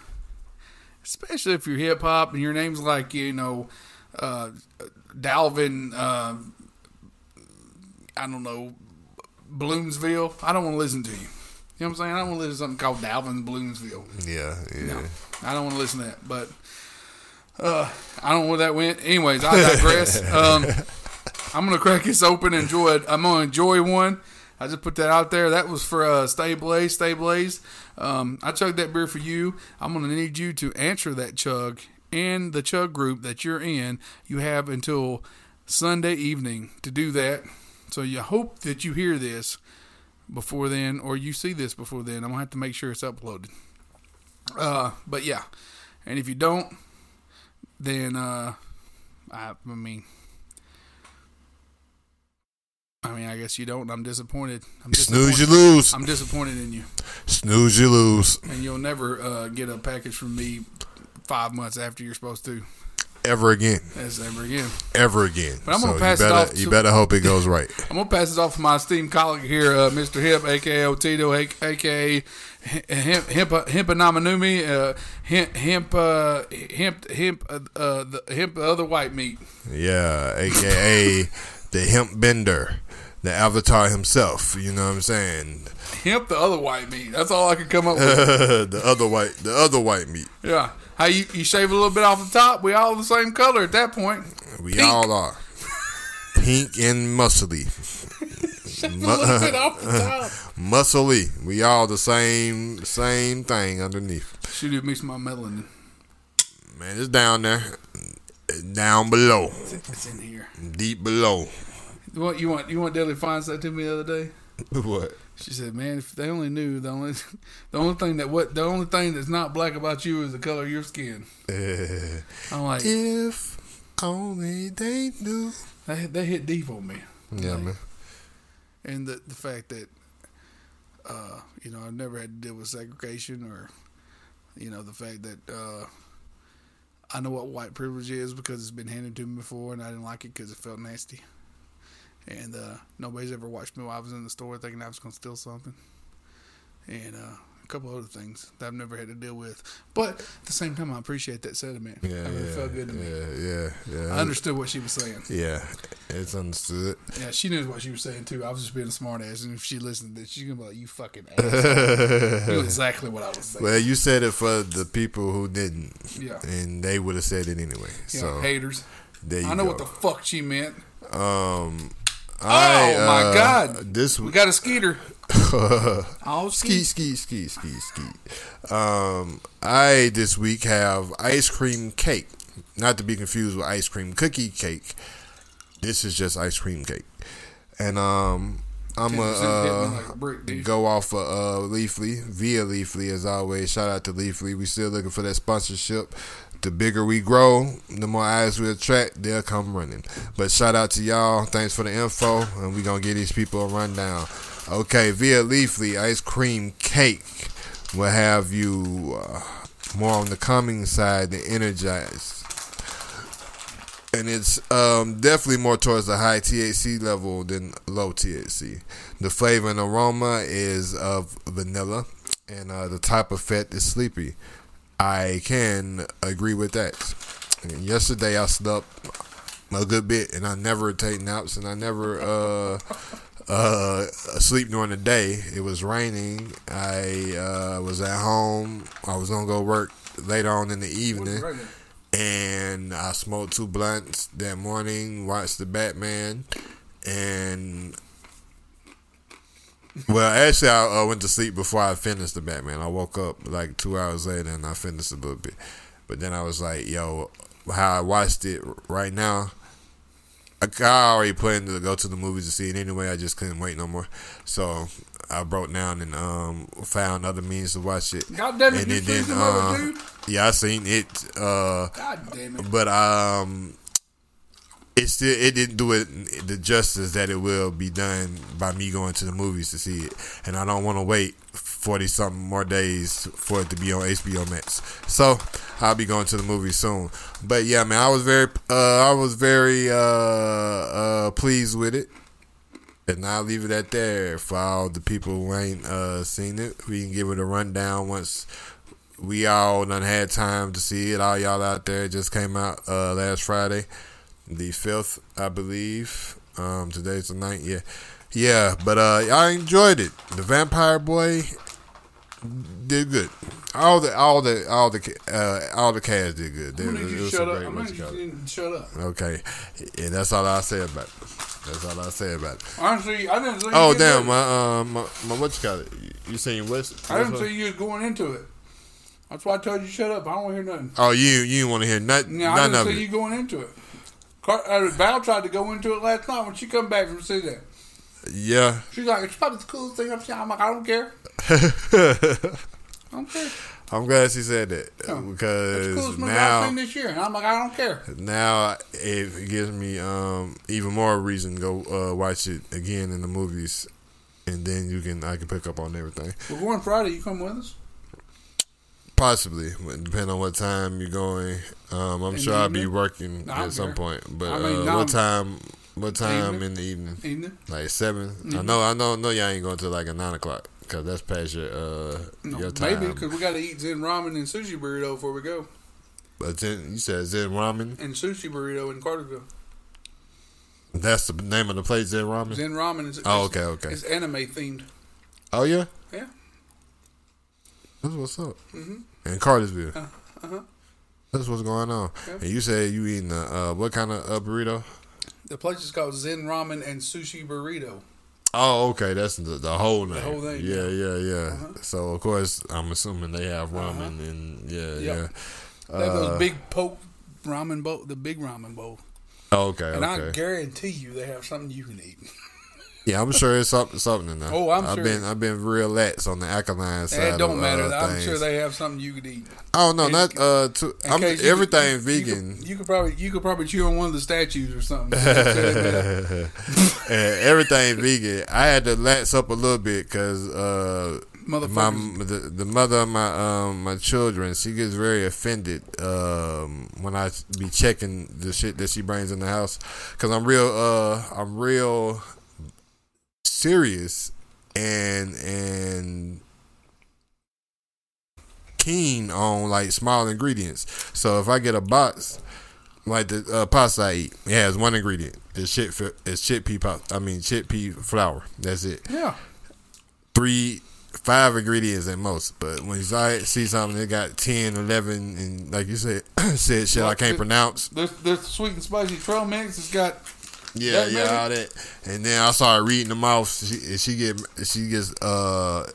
especially if you're hip hop and your name's like you know, uh, Dalvin, uh, I don't know, Bloomsville, I don't want to listen to you. You know what I'm saying? I don't want to listen to something called Dalvin Bloomsville. Yeah, yeah. I don't want to listen to that. But uh, I don't know where that went. Anyways, I digress. um, I'm gonna crack this open. and Enjoy it. I'm gonna enjoy one. I just put that out there. That was for uh, Stay Blaze. Stay Blaze. Um, I chugged that beer for you. I'm gonna need you to answer that chug and the chug group that you're in, you have until Sunday evening to do that. So you hope that you hear this before then, or you see this before then. I'm gonna have to make sure it's uploaded. Uh, but yeah, and if you don't, then uh, I, I mean, I mean, I guess you don't. I'm disappointed. I'm Snooze, you lose. I'm disappointed in you, Snooze, you lose. and you'll never uh, get a package from me five months after you're supposed to. Ever again. As ever again. Ever again. But I'm gonna so pass you better, off You better hope it goes right. I'm gonna pass it off to my esteemed colleague here, uh, Mr. Hip, aka Otito, aka Hemp Hemp Hempanamanumi, uh, Hemp Hemp uh, Hemp Hemp uh, uh, the Hemp the other white meat. Yeah, aka the hemp bender, the avatar himself. You know what I'm saying? Hemp the other white meat. That's all I could come up with. the other white, the other white meat. yeah. How you, you shave a little bit off the top? We all the same color at that point. We Pink. all are pink and muscly, A little bit off the top. muscly. We all the same, same thing underneath. Should have mixed my melanin. Man, it's down there, down below, It's in here. deep below. What you want you want Deli Fine said to me the other day. what? She said, "Man, if they only knew the only the only thing that what the only thing that's not black about you is the color of your skin." I'm like, if only they knew. they, they hit deep on me, Yeah, man. and the the fact that, uh, you know, I've never had to deal with segregation or, you know, the fact that uh, I know what white privilege is because it's been handed to me before, and I didn't like it because it felt nasty. And uh, nobody's ever watched me while I was in the store thinking I was going to steal something. And uh, a couple other things that I've never had to deal with. But at the same time, I appreciate that sentiment. Yeah, I mean, yeah, it felt good to me. yeah, yeah, yeah. I understood what she was saying. Yeah, it's understood. Yeah, she knew what she was saying too. I was just being a smart ass, and if she listened, to this, she's gonna be like, "You fucking ass." knew exactly what I was saying. Well, you said it for the people who didn't, Yeah. and they would have said it anyway. Yeah, so haters. there you I know go. what the fuck she meant. um, Oh my uh, god, This we got a skeeter. oh, ski, ski, ski, ski, ski. Um, I this week have ice cream cake, not to be confused with ice cream cookie cake. This is just ice cream cake, and um, I'm 10% gonna uh, like go off of uh, Leafly via Leafly as always. Shout out to Leafly. We still looking for that sponsorship. The bigger we grow, the more eyes we attract, they'll come running. But shout out to y'all. Thanks for the info, and we gonna give these people a rundown. Okay, via Leafly, ice cream cake will have you uh, more on the calming side than energized and it's um, definitely more towards the high THC level than low THC. The flavor and aroma is of vanilla, and uh, the type of fat is sleepy. I can agree with that. And yesterday I slept a good bit, and I never take naps, and I never uh, uh, sleep during the day. It was raining. I uh, was at home. I was gonna go work later on in the evening and I smoked two blunts that morning. Watched the Batman, and well, actually, I uh, went to sleep before I finished the Batman. I woke up like two hours later, and I finished a little bit. But then I was like, "Yo, how I watched it right now." I I already planned to go to the movies to see it anyway. I just couldn't wait no more, so I broke down and um, found other means to watch it. God damn it, And you it seen other uh, dude? Yeah, I seen it. Uh, God damn it. but um, it still it didn't do it the justice that it will be done by me going to the movies to see it, and I don't want to wait forty something more days for it to be on HBO Max. So I'll be going to the movies soon. But yeah, man, I was very uh, I was very uh, uh, pleased with it. And I'll leave it at there for all the people who ain't uh, seen it. We can give it a rundown once we all done had time to see it. All y'all out there just came out uh, last Friday, the fifth, I believe. Um, today's the ninth. Yeah, yeah. But uh, I enjoyed it. The Vampire Boy did good. All the all the all the uh, all the cast did good. Gonna was- you was to a shut up. great I'm gonna you call it. need you to shut up. Okay, and that's all I say about it. That's all I say about it. Honestly, I didn't Oh damn, my um my, my what you call it? You saying West? I didn't see you was going into it. That's why I told you shut up. I don't want to hear nothing. Oh, you you want to hear nothing? Yeah, I didn't see you going into it. Car- uh, Val tried to go into it last night when she come back from see that. Yeah. She's like, it's probably the coolest thing I've seen. I'm like, I don't care. I don't care. I'm glad she said that Yeah. It's the because movie I've now seen this year. And I'm like, I don't care. now it gives me um even more reason to go uh, watch it again in the movies, and then you can I can pick up on everything. We're going Friday. You come with us? Possibly, depending on what time you're going. Um, I'm In sure I'll be working No, at some point. But I mean, uh, no, what time? What time Evening? in the evening? Evening? Like 7 I Mm-hmm. know. I know. No, y'all ain't going to like a nine o'clock because that's past your uh No, your time. maybe because we got to eat Zen ramen and sushi burrito before we go. But then you said Zen Ramen. And sushi burrito in Cartersville. That's the name of the place, Zen Ramen. Zen ramen is Oh, okay, okay. It's anime themed. Oh yeah, Yeah. That's what's up. Mm-hmm. In Cartersville. uh-huh. That's what's going on. Yeah. And you say you eating a uh, what kind of uh, burrito? The place is called Zen Ramen and Sushi Burrito. Oh, okay, that's the, the whole name. The whole thing, Yeah, yeah, yeah. Uh-huh. So of course, I'm assuming they have ramen and yeah, Yep. yeah. They have Uh, those big poke ramen bowl, the big ramen bowl. Okay, And I guarantee you they have something you can eat. Yeah, I'm sure it's something something in there. Oh, I'm I've sure. been I've been real lax on the alkaline side. it don't of, matter. Uh, I'm things. sure they have something you could eat. Oh no, not uh. To, I'm everything could- vegan. You could, you could probably you could probably chew on one of the statues or something. everything vegan. I had to lax up a little bit because uh, my the, the mother of my um my children, she gets very offended um when I be checking the shit that she brings in the house because I'm real uh I'm real serious and and keen on like small ingredients. So if I get a box like the uh, pasta I eat, it has one ingredient. It's shit. fi- It's chickpea pasta. I mean chickpea flour. That's it. yeah. Three, five ingredients at most. But when you see something that got 10, 11, and like you said, said shit I can't the- pronounce. This this sweet and spicy trail mix has got Yeah, That yeah, all that. And then I started reading them off. She, and she get she gets uh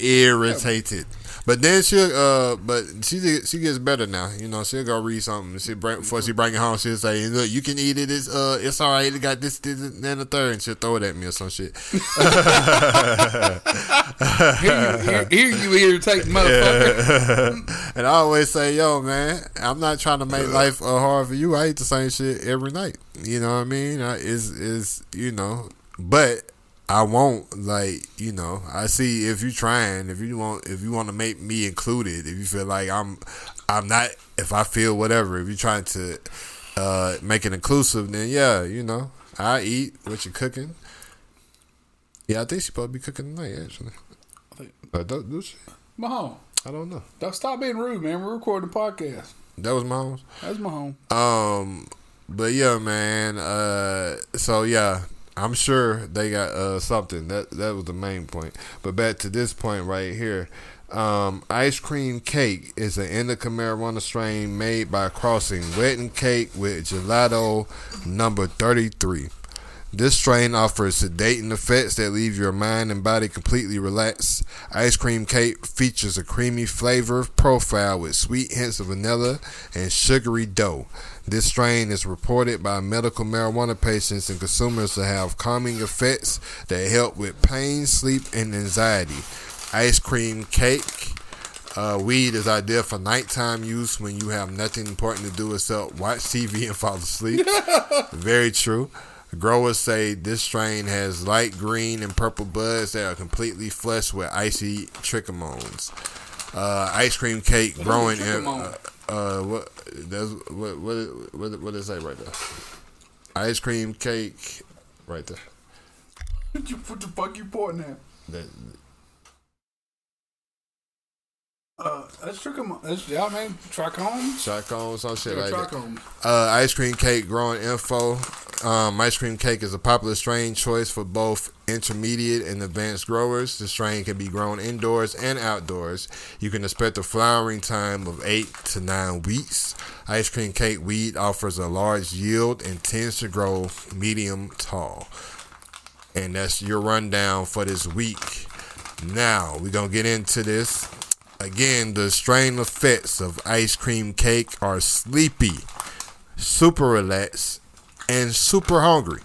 irritated. But then she'll uh but she she gets better now. You know, she'll go read something. She bring before she bring it home, she'll say, Look, you can eat it, it's uh it's all right, it got this, this, and then the third and she'll throw it at me or some shit. here you, here, here you irritate motherfucker. and I always say, yo, man, I'm not trying to make life uh, hard for you. I eat the same shit every night. You know what I mean? I, is is you know, but I won't like you know. I see if you're trying, if you want, if you want to make me included, if you feel like I'm, I'm not. If I feel whatever, if you're trying to uh, make it inclusive, then yeah, you know, I eat what you're cooking. Yeah, I think she's probably be cooking tonight, actually. I think. Uh, do, do she? Mahone, I don't know. don't stop being rude, man. We're recording a podcast. That was mom's. That's Mahone. Um, but yeah, man. Uh, so yeah, I'm sure they got uh something. That that was the main point. But back to this point right here. Um, ice cream cake is an indica marijuana strain made by crossing wedding cake with gelato number 33. This strain offers sedating effects that leave your mind and body completely relaxed. Ice cream cake features a creamy flavor profile with sweet hints of vanilla and sugary dough. This strain is reported by medical marijuana patients and consumers to have calming effects that help with pain, sleep, and anxiety. Ice cream cake. Uh, weed is ideal for nighttime use when you have nothing important to do except watch TV and fall asleep. Very true. Growers say this strain has light green and purple buds that are completely flushed with icy trichomones. Uh, ice cream cake growing in uh, uh, what that's what what what what does it say right there? Ice cream cake, right there. What what the fuck you pointing at? That, Uh, that's trichom. That's yeah, man. Trichome. Chacon, some shit Yeah, like that. trichome. Uh, ice cream cake growing info. Um, ice cream cake is a popular strain choice for both intermediate and advanced growers. The strain can be grown indoors and outdoors. You can expect a flowering time of eight to nine weeks. Ice cream cake weed offers a large yield and tends to grow medium tall. And that's your rundown for this week. Now we're gonna get into this. Again, the strain effects of ice cream cake are sleepy, super relaxed, and super hungry.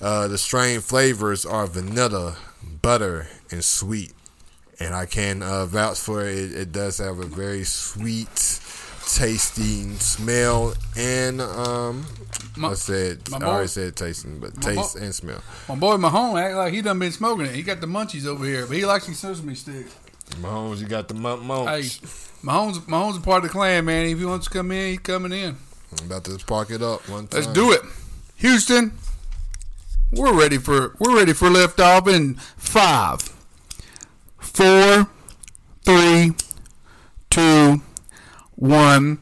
Uh, the strain flavors are vanilla, butter, and sweet. And I can uh, vouch for it. It does have a very sweet, tasting smell and um, My- I said my I already said tasting, but taste boy- and smell. My boy Mahone act like he done been smoking it. He got the munchies over here, but he likes these sesame sticks. Mahomes, you got the month month. Hey, Mahomes, Mahomes a part of the clan, man. If he wants to come in, he's coming in. I'm about to park it up one time. Let's do it, Houston. We're ready for we're ready for liftoff in five, four, three, two, one.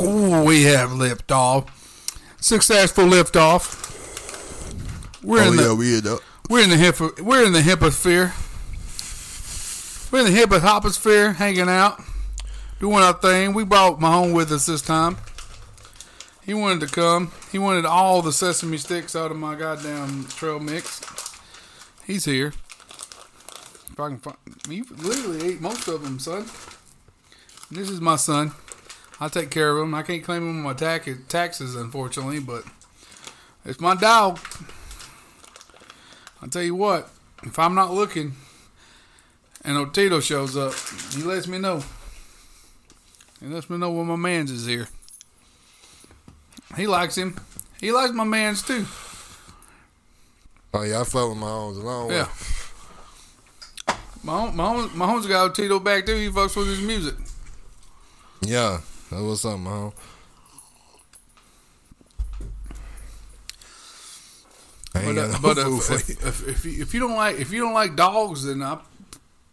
Ooh, we have liftoff. Successful liftoff. We're Oh in the yeah, we in up. we're in the hip we're in the hipposphere. We're in the hip hopposphere, hanging out, doing our thing. We brought Mahone with us this time. He wanted to come. He wanted all the sesame sticks out of my goddamn trail mix. He's here. If I can find, you literally ate most of them, son. This is my son. I take care of him. I can't claim him on my tax- taxes, unfortunately, but it's my dog. I'll tell you what, if I'm not looking and Otito shows up, he lets me know. He lets me know when my man's is here. He likes him. He likes my man's too. Oh yeah, I fuck with Mahomes a long way. Yeah. my Mahomes, Mahomes got Otito back too. He fucks with his music. Yeah, that was something, Mahomes. I But, uh, but if, if, you. if, if, you, if you don't like if you don't like dogs, then I'm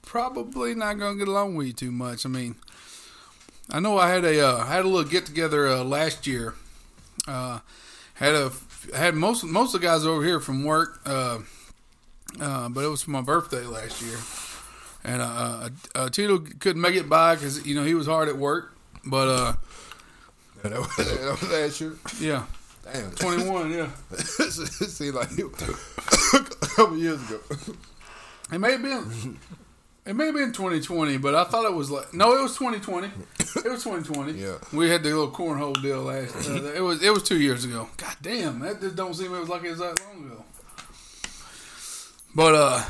probably not gonna get along with you too much. I mean, I know I had a uh, I had a little get together uh, last year. Uh, had a had most most of the guys over here from work, uh, uh, but it was for my birthday last year, and uh, uh, uh, Tito couldn't make it by because you know he was hard at work. But uh, that was last year. yeah, Damn, twenty one, yeah. it seemed like it a couple years ago. It may have been. It may have been 2020, but I thought it was like no, it was 2020. It was 2020. Yeah. we had the little cornhole deal last. Uh, it was it was two years ago. God damn, that just don't seem it was like it was that long ago. But uh,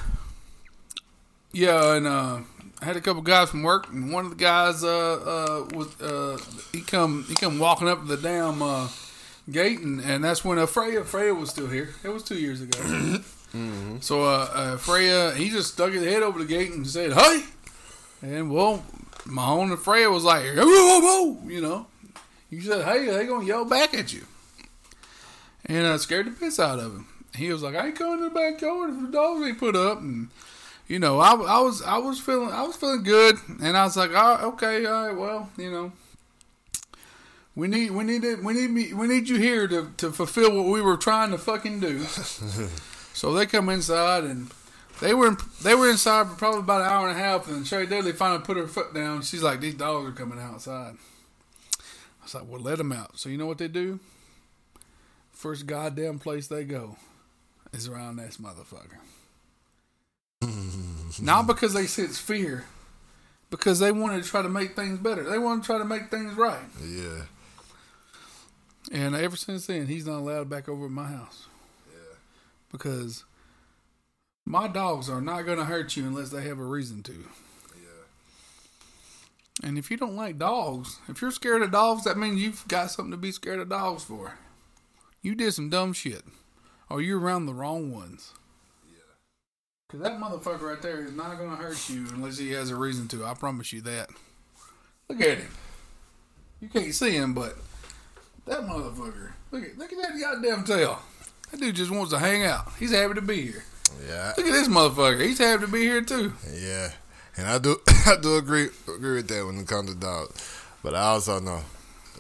yeah, and uh, I had a couple guys from work, and one of the guys uh uh was uh he come he come walking up the damn uh gate, and, and that's when uh, Freya Freya was still here. It was two years ago. So uh, uh, Freya, he just stuck his head over the gate and said, "Hey!" And well, Mahone and Freya was like, "Whoa, whoa, whoa!" You know, you said, "Hey," they gonna yell back at you, and uh, scared the piss out of him. He was like, "I ain't going to the backyard if the dogs ain't put up." And you know, I, I was I was feeling I was feeling good, and I was like, "All right, okay, all right, well, you know." We need, we need it, we need me, we need you here to, to fulfill what we were trying to fucking do. So they come inside and they were in, they were inside for probably about an hour and a half, and Sherry Dudley finally put her foot down. She's like, "These dogs are coming outside." I was like, "Well, let them out." So you know what they do? First goddamn place they go is around this motherfucker. Not because they sense fear, because they wanted to try to make things better. They want to try to make things right. Yeah, And ever since then, he's not allowed back over at my house. Because my dogs are not going to hurt you unless they have a reason to. And if you don't like dogs, if you're scared of dogs, that means you've got something to be scared of dogs for. You did some dumb shit. Or you're around the wrong ones. Yeah. Because that motherfucker right there is not going to hurt you unless he has a reason to. I promise you that. Look at him. You can't see him, but that motherfucker. Look at look at that goddamn tail. That dude just wants to hang out. He's happy to be here. yeah, Look at this motherfucker. He's happy to be here too. yeah. And I do, I do agree agree with that when it comes to dogs. But I also know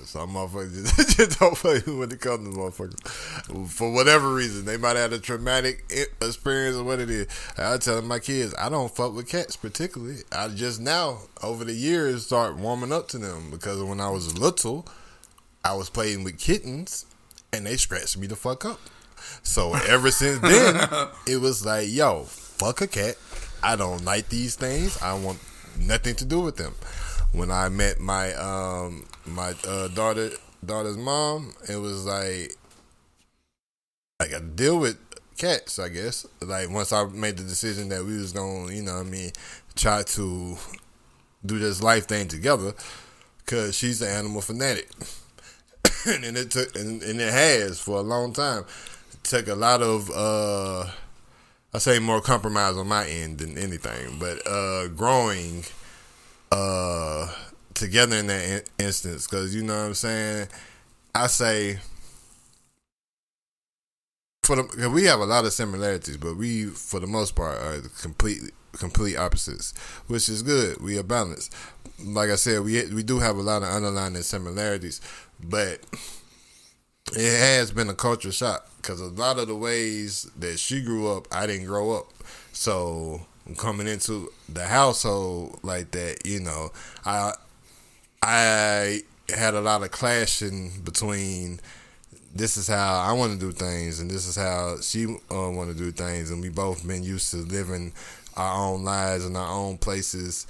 some motherfuckers just, just don't play when it comes to motherfuckers. For whatever reason, they might have a traumatic experience or what it is. I tell my kids, I don't fuck with cats particularly. I just now, over the years, start warming up to them because when I was little, I was playing with kittens and they scratched me the fuck up. So ever since then, it was like, yo, fuck a cat. I don't like these things. I want nothing to do with them. When I met my um my uh, daughter daughter's mom, it was like I got to deal with cats. I guess like once I made the decision that we was gonna, you know, what I mean, try to do this life thing together, cause she's an animal fanatic, and it took and, and it has for a long time. It took a lot of uh I say more compromise on my end than anything, but uh growing uh together in that in- instance because you know what I'm saying. I say for the we have a lot of similarities, but we for the most part are the complete complete opposites, which is good. We are balanced. Like I said, we we do have a lot of underlying similarities, but it has been a culture shock because a lot of the ways that she grew up, I didn't grow up. So coming into the household like that, you know, I I had a lot of clashing between this is how I want to do things and this is how she uh, want to do things, and we both been used to living our own lives in our own places.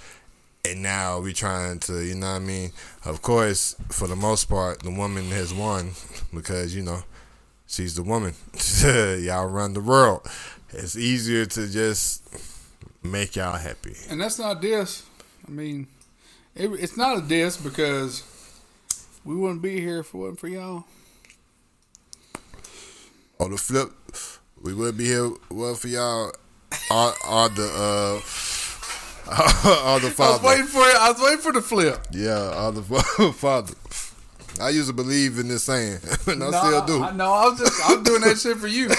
And now we're trying to, you know what I mean? Of course, for the most part, the woman has won because, you know, she's the woman. y'all run the world. It's easier to just make y'all happy. And that's not this. I mean, it, it's not a diss because we wouldn't be here if it wasn't for y'all. On the flip, we would be here well for y'all. All, all the uh, all the father. I was waiting for it. I was waiting for the flip. yeah, all the fa- father. I used to believe in this saying, and I no, still do. I, no, I'm just I'm doing that shit for you.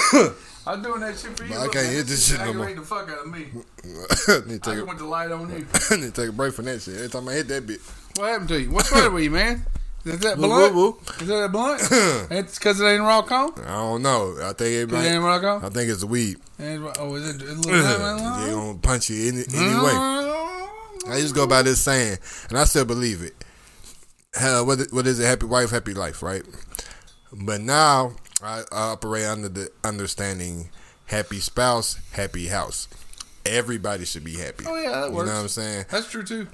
I'm doing that shit for you. But I Look, can't hit this shit no aggravating the fuck out of me. need, to I take just a, want the light on you. need to take a break from that shit. Every time I hit that bit, What happened to you? What's wrong with you, man? Is that Woo, blunt? woo, woo. Is that a blunt? it's because it ain't raw cone. I don't know. I think It everybody. ain't raw cone. I think it's weed. Oh, is it? It They gonna punch you any, anyway. I just go by this saying, and I still believe it. Uh, what, what is it? Happy wife, happy life, right? But now I, I operate under the understanding: happy spouse, happy house. Everybody should be happy. Oh yeah, that you works. know what I'm saying? That's true too.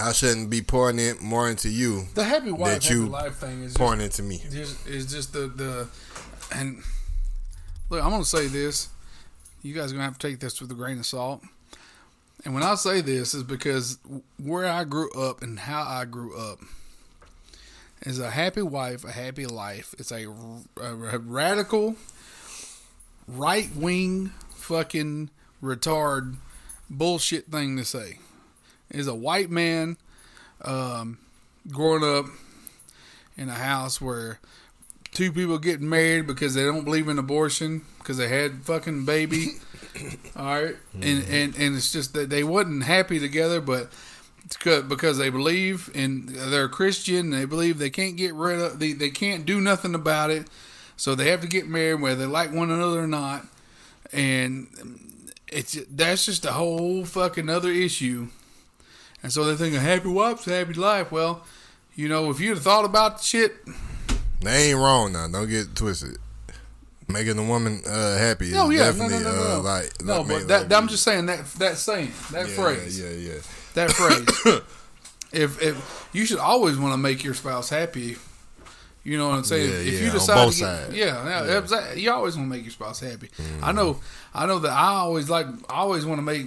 I shouldn't be pouring it more into you, The happy wife, That happy life thing is just, pouring into me. just is just the the and look. I'm gonna say this. You guys are gonna have to take this with a grain of salt. And when I say this, is because where I grew up and how I grew up is a happy wife, a happy life. It's a, a radical, right wing, fucking retard bullshit thing to say. Is a white man um, growing up in a house where two people get married because they don't believe in abortion because they had fucking baby. All right, and and and it's just that they wasn't happy together, but because they believe and they're Christian, they believe they can't get rid of they they can't do nothing about it, so they have to get married whether they like one another or not, and it's that's just a whole fucking other issue. And so they think a happy wife's a happy life. Well, you know, if you'd have thought about the shit, They ain't wrong now. Don't get twisted. Making a woman uh, happy is no, yeah, no, no, no, no, no. uh, like no, like but that, love I'm just saying that that saying that yeah, phrase Yeah, yeah, that phrase. if if you should always want to make your spouse happy, you know what I'm saying. Yeah, if yeah, you decide both to get, sides. yeah, yeah, you always want to make your spouse happy. I Mm-hmm. know, I know that I always like, I always want to make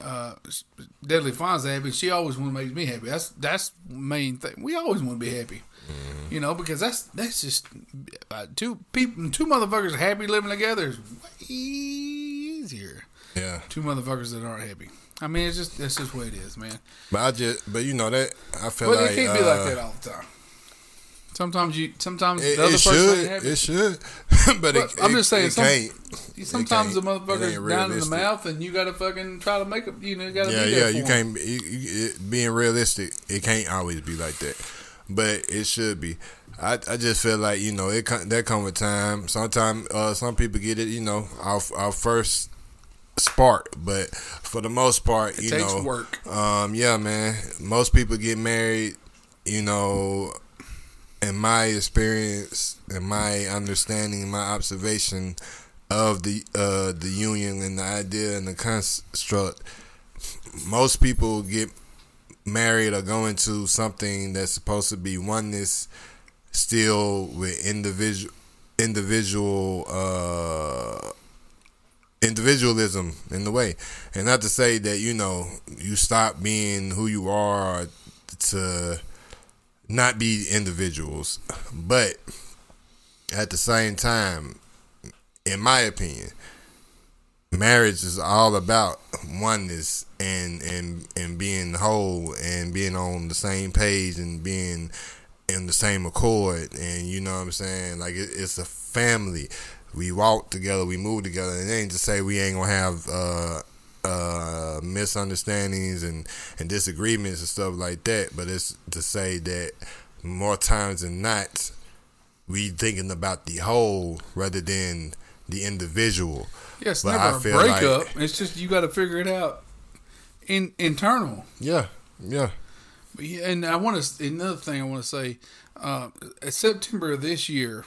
uh, Deadly Fonz happy. She always want to make me happy. That's that's main thing. We always want to be happy. Mm-hmm. You know, because that's that's just uh, two people, two motherfuckers happy living together is way easier. yeah. Two motherfuckers that aren't happy. I mean, it's just that's just what it is, man. But I just, but you know that I feel But like it can't be like uh, that all the time. Sometimes you, sometimes It, the other it person should, ain't happy. it should, but, But it, I'm just saying, it some- can't. Sometimes the. It motherfucker's down in the mouth, and you gotta fucking try to make it. You know, you gotta Yeah, yeah, you can't. You, you, it, being realistic, it can't always be like that, but it should be. I, I just feel like you know it that come with time. Sometimes uh, some people get it, you know, our our first spark, but for the most part, you takes know, work. Um, yeah, man. Most people get married, you know, in my experience, in my understanding, my observation of the uh, the union and the idea and the construct, most people get married or go into something that's supposed to be oneness, still with individual individual uh, individualism in the way, and not to say that you know you stop being who you are to not be individuals, but at the same time, in my opinion, marriage is all about oneness and and and being whole and being on the same page and being in the same accord. And you know what I'm saying? Like it, it's a family. We walk together we move together. And it ain't to say we ain't gonna have uh uh misunderstandings and and disagreements and stuff like that but it's to say that more times than not we thinking about the whole rather than the individual Yeah, it's But never I a feel like- breakup. it's just you got to figure it out in internal. yeah yeah But yeah, And I want to another thing I want to say. Uh, September of this year,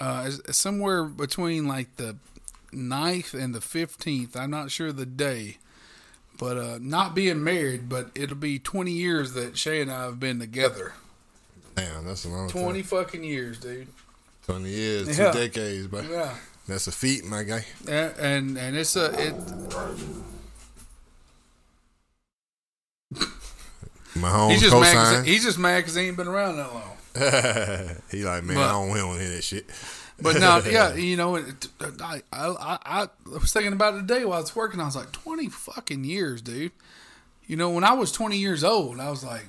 uh, somewhere between like the 9th and the fifteenth. I'm not sure the day, but uh, not being married. But it'll be twenty years that Shay and I have been together. damn that's a long Twenty time fucking years, dude. 20 years Yeah. two decades but Yeah. that's a feat my guy And and, and it's a it. my home He's just mad. He's just mad because he ain't been around that long. he like, man, But- I don't, we don't hear that shit. But now, yeah, you know, it, I, I, I, I was thinking about it today while I was working. I was like, twenty fucking years, dude. You know, when I was twenty years old, I was like,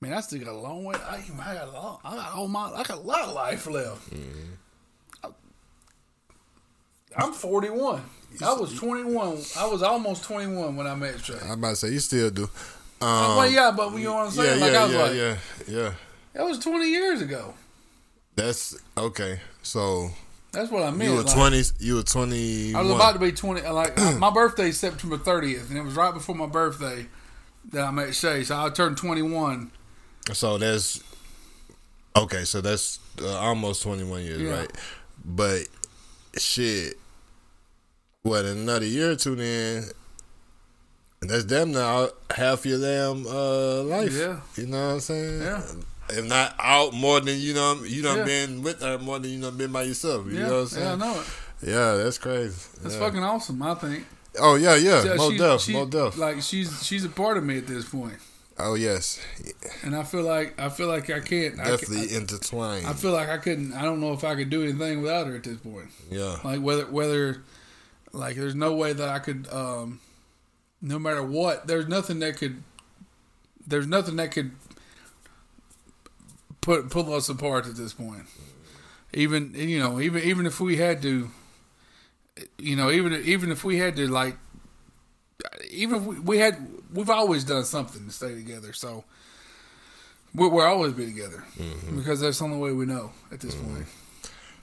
man, I still got a long way. I, I got a lot. I got all my. I got a lot of life left. I, I'm forty one. I was twenty one. I was almost twenty one when I met Shay. I'm about to say, you still do. Um, well, yeah, but you know what I'm yeah, like yeah, I was yeah, like, yeah, yeah. that was twenty years ago. That's okay. So That's what I meant. you were like- twenty. You were twenty. I was about to be 20. Like, my birthday is September 30th, and it was right before my birthday that I met Shay. So I turned 21. So that's okay. So that's uh, almost twenty one years, Yeah. right? But shit, what another year or two then? That's damn now half your damn uh, life. Yeah. you know what I'm saying. Yeah. If not out more than you know, you done Yeah. been with her more than you done been by yourself. You Yeah, know what I'm saying? yeah, I know it. Yeah, that's crazy. That's yeah. fucking awesome, I think. Oh yeah, yeah, she- deaf, she- Like, she's she's a part of me at this point. oh yes, And I feel like I feel like I can't. I, definitely can't- intertwined. I, I feel like I couldn't. I don't know if I could do anything without her at this point. yeah, Like whether whether like there's no way that I could um no matter what there's nothing that could there's nothing that could put pull us apart at this point. Even you know even even if we had to you know even even if we had to like even if we, we had we've always done something to stay together so we'll, we'll always be together because that's the only way we know at this point.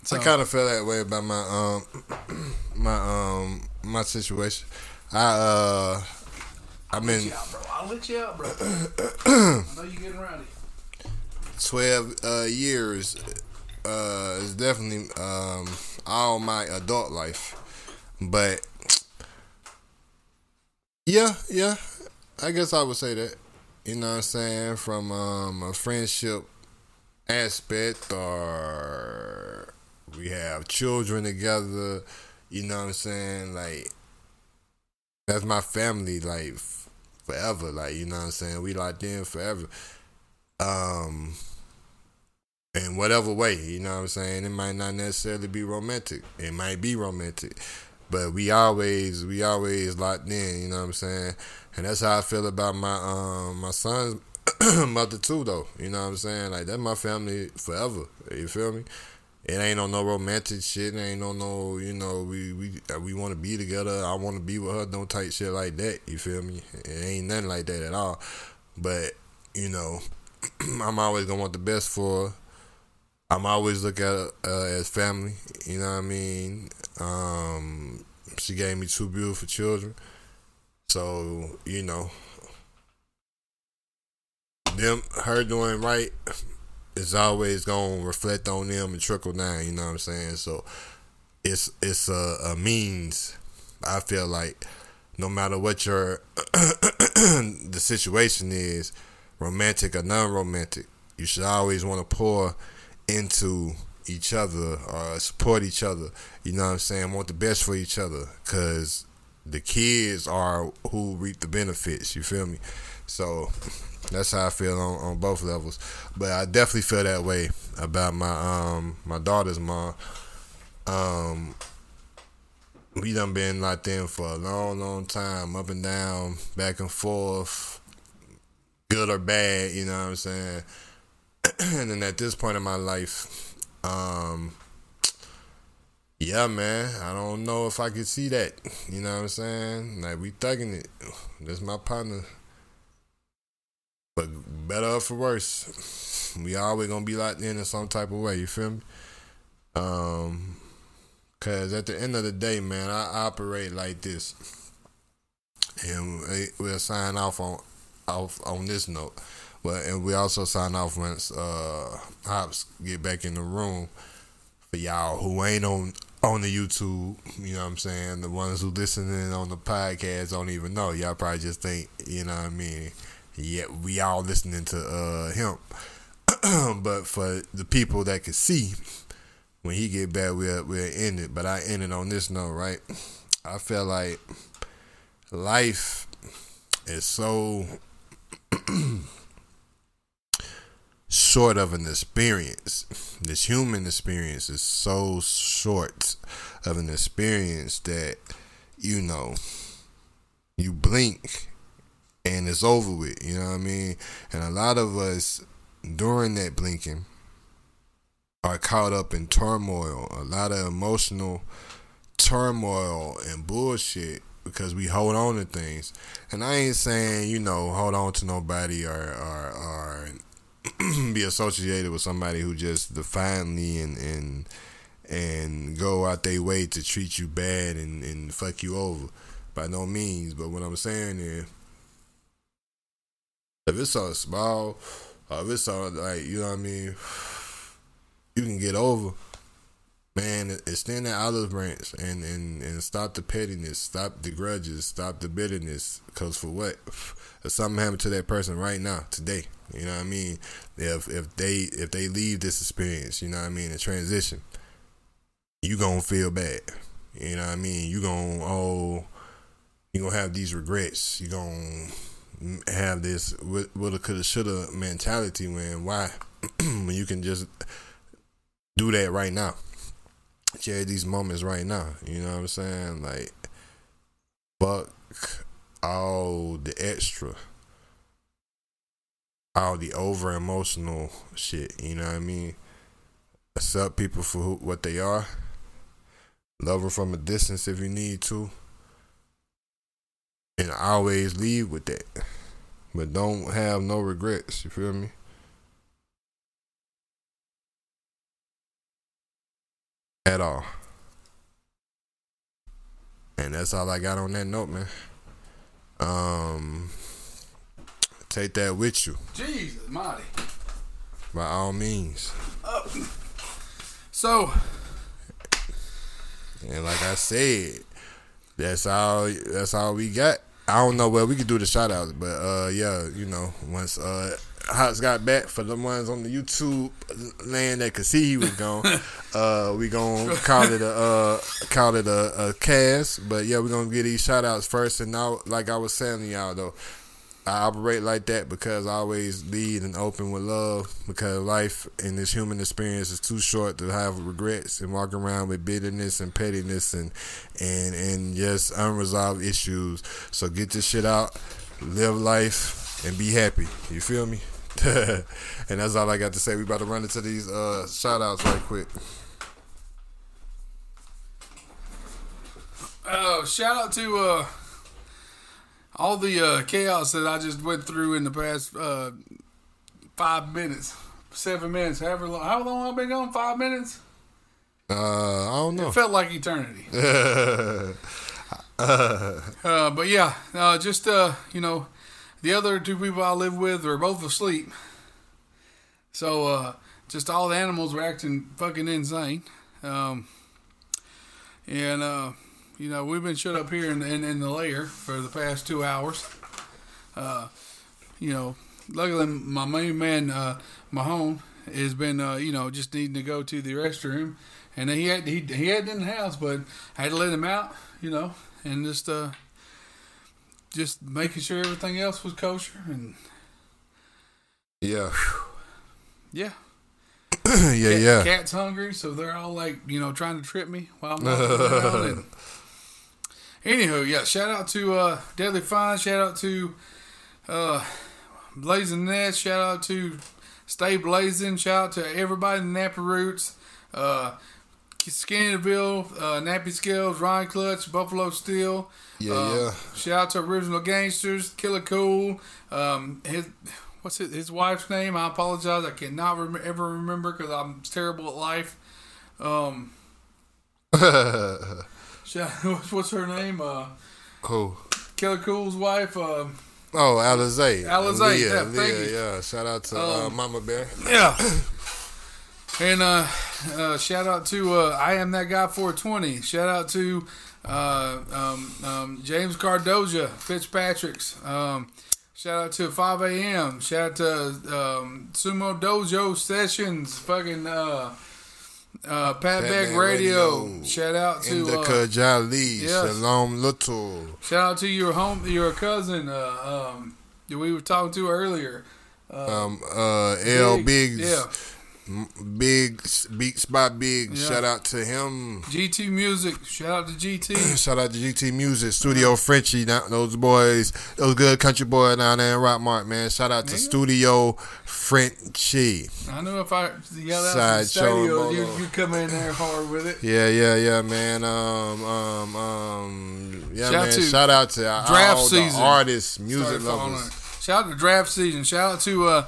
So, I kind of feel that way about my um my um my situation. I uh I've been Yeah, bro. I'll let you out, bro. I know you're getting rowdy. Twelve uh, years. Uh, it's definitely um all my adult life, but yeah, yeah, I guess I would say that. You know what I'm saying? From um, a friendship aspect, or we have children together. You know what I'm saying? Like that's my family. Like forever. Like you know what I'm saying? We locked in forever. Um in whatever way, you know what I'm saying? It might not necessarily be romantic. It might be romantic. But we always we always locked in, you know what I'm saying? And that's how I feel about my um my son's mother too though. You know what I'm saying? Like that's my family forever. You feel me? It ain't on no romantic shit. It ain't on no, you know, we we uh, we want to be together. I want to be with her. No type shit like that. You feel me? It ain't nothing like that at all. But you know, I'm always gonna want the best for her. I'm always look at uh, as family. You know what I mean? Um, she gave me two beautiful children, so you know, them her doing right is always gonna reflect on them and trickle down. You know what I'm saying? So it's it's a, a means. I feel like no matter what your the situation is, romantic or non-romantic, you should always want to pour into each other or support each other. You know what I'm saying? Want the best for each other because the kids are who reap the benefits. You feel me? So that's how I feel on, on both levels. But I definitely feel that way about my um my daughter's mom. Um we done been locked in for a long, long time, up and down, back and forth, good or bad, you know what I'm saying? and then at this point in my life, um, yeah, man, I don't know if I could see that. You know what I'm saying? Like we thugging it. That's my partner. But better or for worse, we always gonna be locked in in some type of way. You feel me? Um, cause at the end of the day, man, I operate like this, and we'll sign off on off on this note. But and we also sign off once uh Hops get back in the room for y'all who ain't on on the YouTube, you know what I'm saying? The ones who listening on the podcast don't even know. Y'all probably just think, you know what I mean? Yeah, we all listening to uh him. but for the people that can see, when he get back, we'll we'll end it. But I end it on this note, right? I feel like life is so short of an experience. This human experience is so short of an experience that, you know, you blink and it's over with. You know what I mean? And a lot of us during that blinking are caught up in turmoil, a lot of emotional turmoil and bullshit because we hold on to things. And I ain't saying, you know, hold on to nobody or or, or be associated with somebody who just defiantly and and and go out their way to treat you bad and, and fuck you over. By no means. But what I'm saying is if it's so small or if it's so like, you know what I mean, you can get over. Man, extend that olive branch and, and, and stop the pettiness, stop the grudges, stop the bitterness. Cause for what? If something happened to that person right now, today, you know what I mean? If if they if they leave this experience, you know what I mean, a transition, you gonna feel bad. You know what I mean? You gonna oh, you gonna have these regrets. You gonna have this woulda coulda shoulda mentality when why when you can just do that right now. Share these moments right now. You know what I'm saying? Like fuck all the extra all the over emotional shit. You know what I mean? Accept people for who, what they are. Love them from a distance if you need to. And always leave with that. But don't have no regrets. You feel me? At all. And that's all I got on that note, man. Um, Take that with you. Jesus, mighty. By all means. Uh, so. And like I said, that's all. That's all we got. I don't know where we could do the shout outs, but uh, yeah, you know, once uh, Hots got back for the ones on the YouTube land that could see he was gone. uh, we gonna call it a uh, call it a, a cast, but yeah, we gonna get these shout outs first. And now, like I was saying to y'all though, I operate like that because I always lead and open with love because life in this human experience is too short to have regrets and walk around with bitterness and pettiness and and and just unresolved issues. So get this shit out, live life, and be happy. You feel me? and that's all I got to say. We about to run into these uh, shout outs right quick. Oh, shout out to uh all the uh, chaos that I just went through in the past uh, five minutes, seven minutes, however long. How long I've been gone? Five minutes. Uh, I don't know. It felt like eternity. uh, but yeah, uh, just uh, you know, the other two people I live with are both asleep. So uh, just all the animals were acting fucking insane. Um, and uh, you know we've been shut up here in, in, in the lair for the past two hours. Uh, you know, luckily my main man uh, Mahone has been uh, you know just needing to go to the restroom, and he had he he had in the house, but I had to let him out. You know, and just uh just making sure everything else was kosher and Yeah. yeah. yeah, Cat- yeah. Cat's hungry, so they're all like, you know, trying to trip me while I'm around. And... Anywho, yeah, shout out to uh, Deadly Fine. Shout out to uh, Blazing Nest. Shout out to Stay Blazing. Shout out to everybody in Nappy Roots. Uh, Skinny DeVille, uh, Nappy Scales, Ryan Clutch, Buffalo Steel. Yeah, Uh, yeah. Shout out to Original Gangsters, Killer Cool. Um, his what's it, his wife's name? I apologize. I cannot rem- ever remember because I'm terrible at life. Um, shout, what's, what's her name? Uh, Who? Killer Cool's wife. Uh, Oh, Alizé. Alizé, Leah, yeah, Leah, yeah. Shout out to uh, Um, Mama Bear. yeah. And uh, uh, shout out to uh, I am that guy 420. Shout out to uh, um, um, James Cardoja Fitzpatrick's. Um, shout out to 5 a.m. Shout out to um, Sumo Dojo Sessions. Fucking uh, uh, Pat Beck Radio. Radio. Shout out to Indica uh, Jali. yes. Shalom Little. shout out to your home your cousin uh, um, that we were talking to earlier. Um, uh, L Big, Biggs. Yeah. Big Beats by Big. Yeah. Shout out to him. GT Music. Shout out to GT. Shout out to GT Music, Studio Frenchie, those boys, those good country boys down there in Rockmart, man. Shout out to Nigga. Studio Frenchie. I know if I yelled out Side the studio, you you come in there hard with it. Yeah, yeah, yeah, man. Um, um, um, yeah, Shout man. to Shout out to Draft all season. the artists, music lovers. Shout out to draft season. Shout out to uh,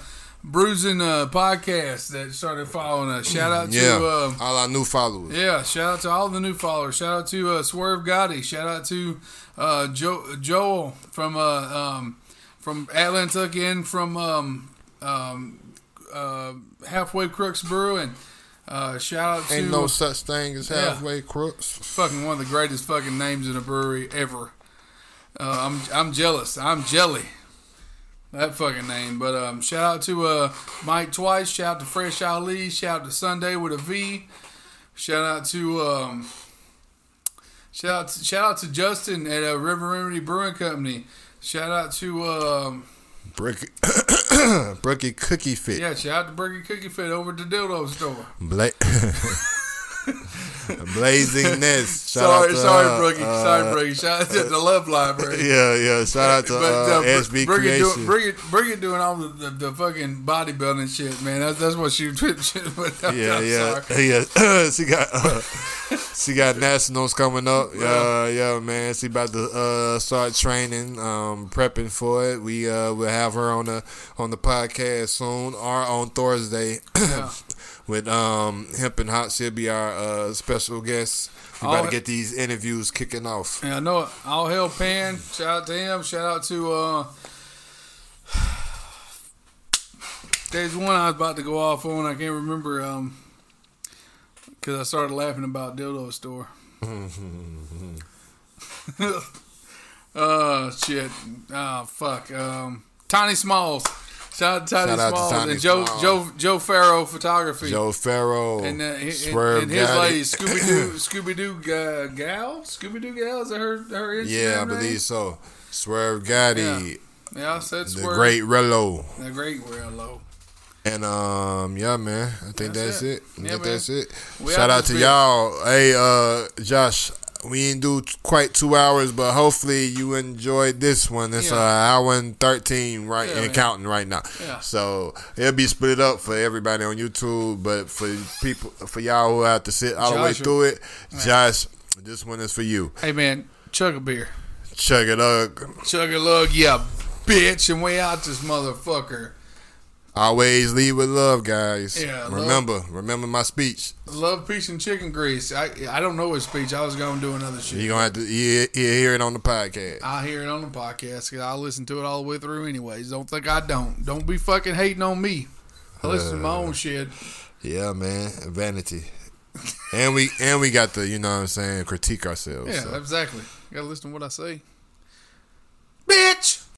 Bruising uh, podcast that started following us. Shout out to Yeah, uh, all our new followers. yeah. Shout out to all the new followers. Shout out to uh, Swerve Gotti. Shout out to uh, jo- Joel from uh, um, from Atlanta again from um, um, uh, Halfway Crooks Brewing. Uh, shout out to Ain't no such thing as Yeah. halfway crooks. fucking one of the greatest fucking names in a brewery ever. Uh, I'm I'm jealous. I'm jelly. That fucking name. But um, shout out to uh, Mike Twice. Shout out to Fresh Ali. Shout out to Sunday with a V. Shout out to um, shout out to, shout out to Justin at uh, River Remedy Brewing Company. Shout out to um, Bricky, Bricky Cookie Fit. yeah. Shout out to Burger Cookie Fit over at the Dildo Store. Bla- Blazing Nest. Shout sorry, out to, sorry, uh, Brookie. uh, sorry, Brookie. Shout out to the Love Library. Yeah, yeah. Shout out to But, uh, uh, SB it Creation. it, Brig it doing all the, the, the fucking bodybuilding shit, man. That's that's what she. But I'm, yeah, I'm yeah, sorry. yeah. she got uh, she got nationals coming up. Yeah, yeah, man. She about to uh, start training, um, prepping for it. We uh, will have her on the on the podcast soon or on Thursday Yeah. with um Hemp and Hot. She'll be our uh, special guest. We about to get these interviews kicking off. Yeah, I know it. All hell Pan. Shout out to him. Shout out to uh There's one I was about to go off on. I can't remember um because I started laughing about dildo store. uh shit. Oh fuck. Um Tiny Smalls. Shout out to Tiny Shout to Smalls Tiny and Joe Smalls. Joe Joe Farrow photography. Joe Farrow, and, uh, he- and, Swerve and his Gotti. lady Scooby Doo Scooby Doo uh, gal Scooby Doo gal is that her her Instagram Yeah, I name? believe so. Swerve Gotti, Yeah, I said the Swerve. great Rello. The great real low. And um, yeah, man. I think That's that's, it. it. I Yeah, think man. that's it. We Shout out to y'all. Hey, uh, Josh, we didn't do quite two hours, but hopefully you enjoyed this one. It's Yeah. uh, hour and thirteen right Yeah, and counting right now. Yeah. So it'll be split up for everybody on YouTube, but for people, for y'all who have to sit all the way through it, Josh, this one is for you. Hey man, chug a beer. Chug it up. Chug a lug, yeah, bitch, and we out this motherfucker. Always lead with love, guys. Yeah, love. remember, remember my speech. Love, peace, and chicken grease. I I don't know his speech. I was gonna do another shit. You're gonna have to you, you hear it on the podcast. I'll hear it on the podcast because I'll listen to it all the way through anyways. Don't think I don't. Don't be fucking hating on me. I listen to my own uh, shit. Yeah, man, vanity. and we and we got the you know what I'm saying critique ourselves. Yeah, so. exactly. You gotta listen to what I say. Bitch!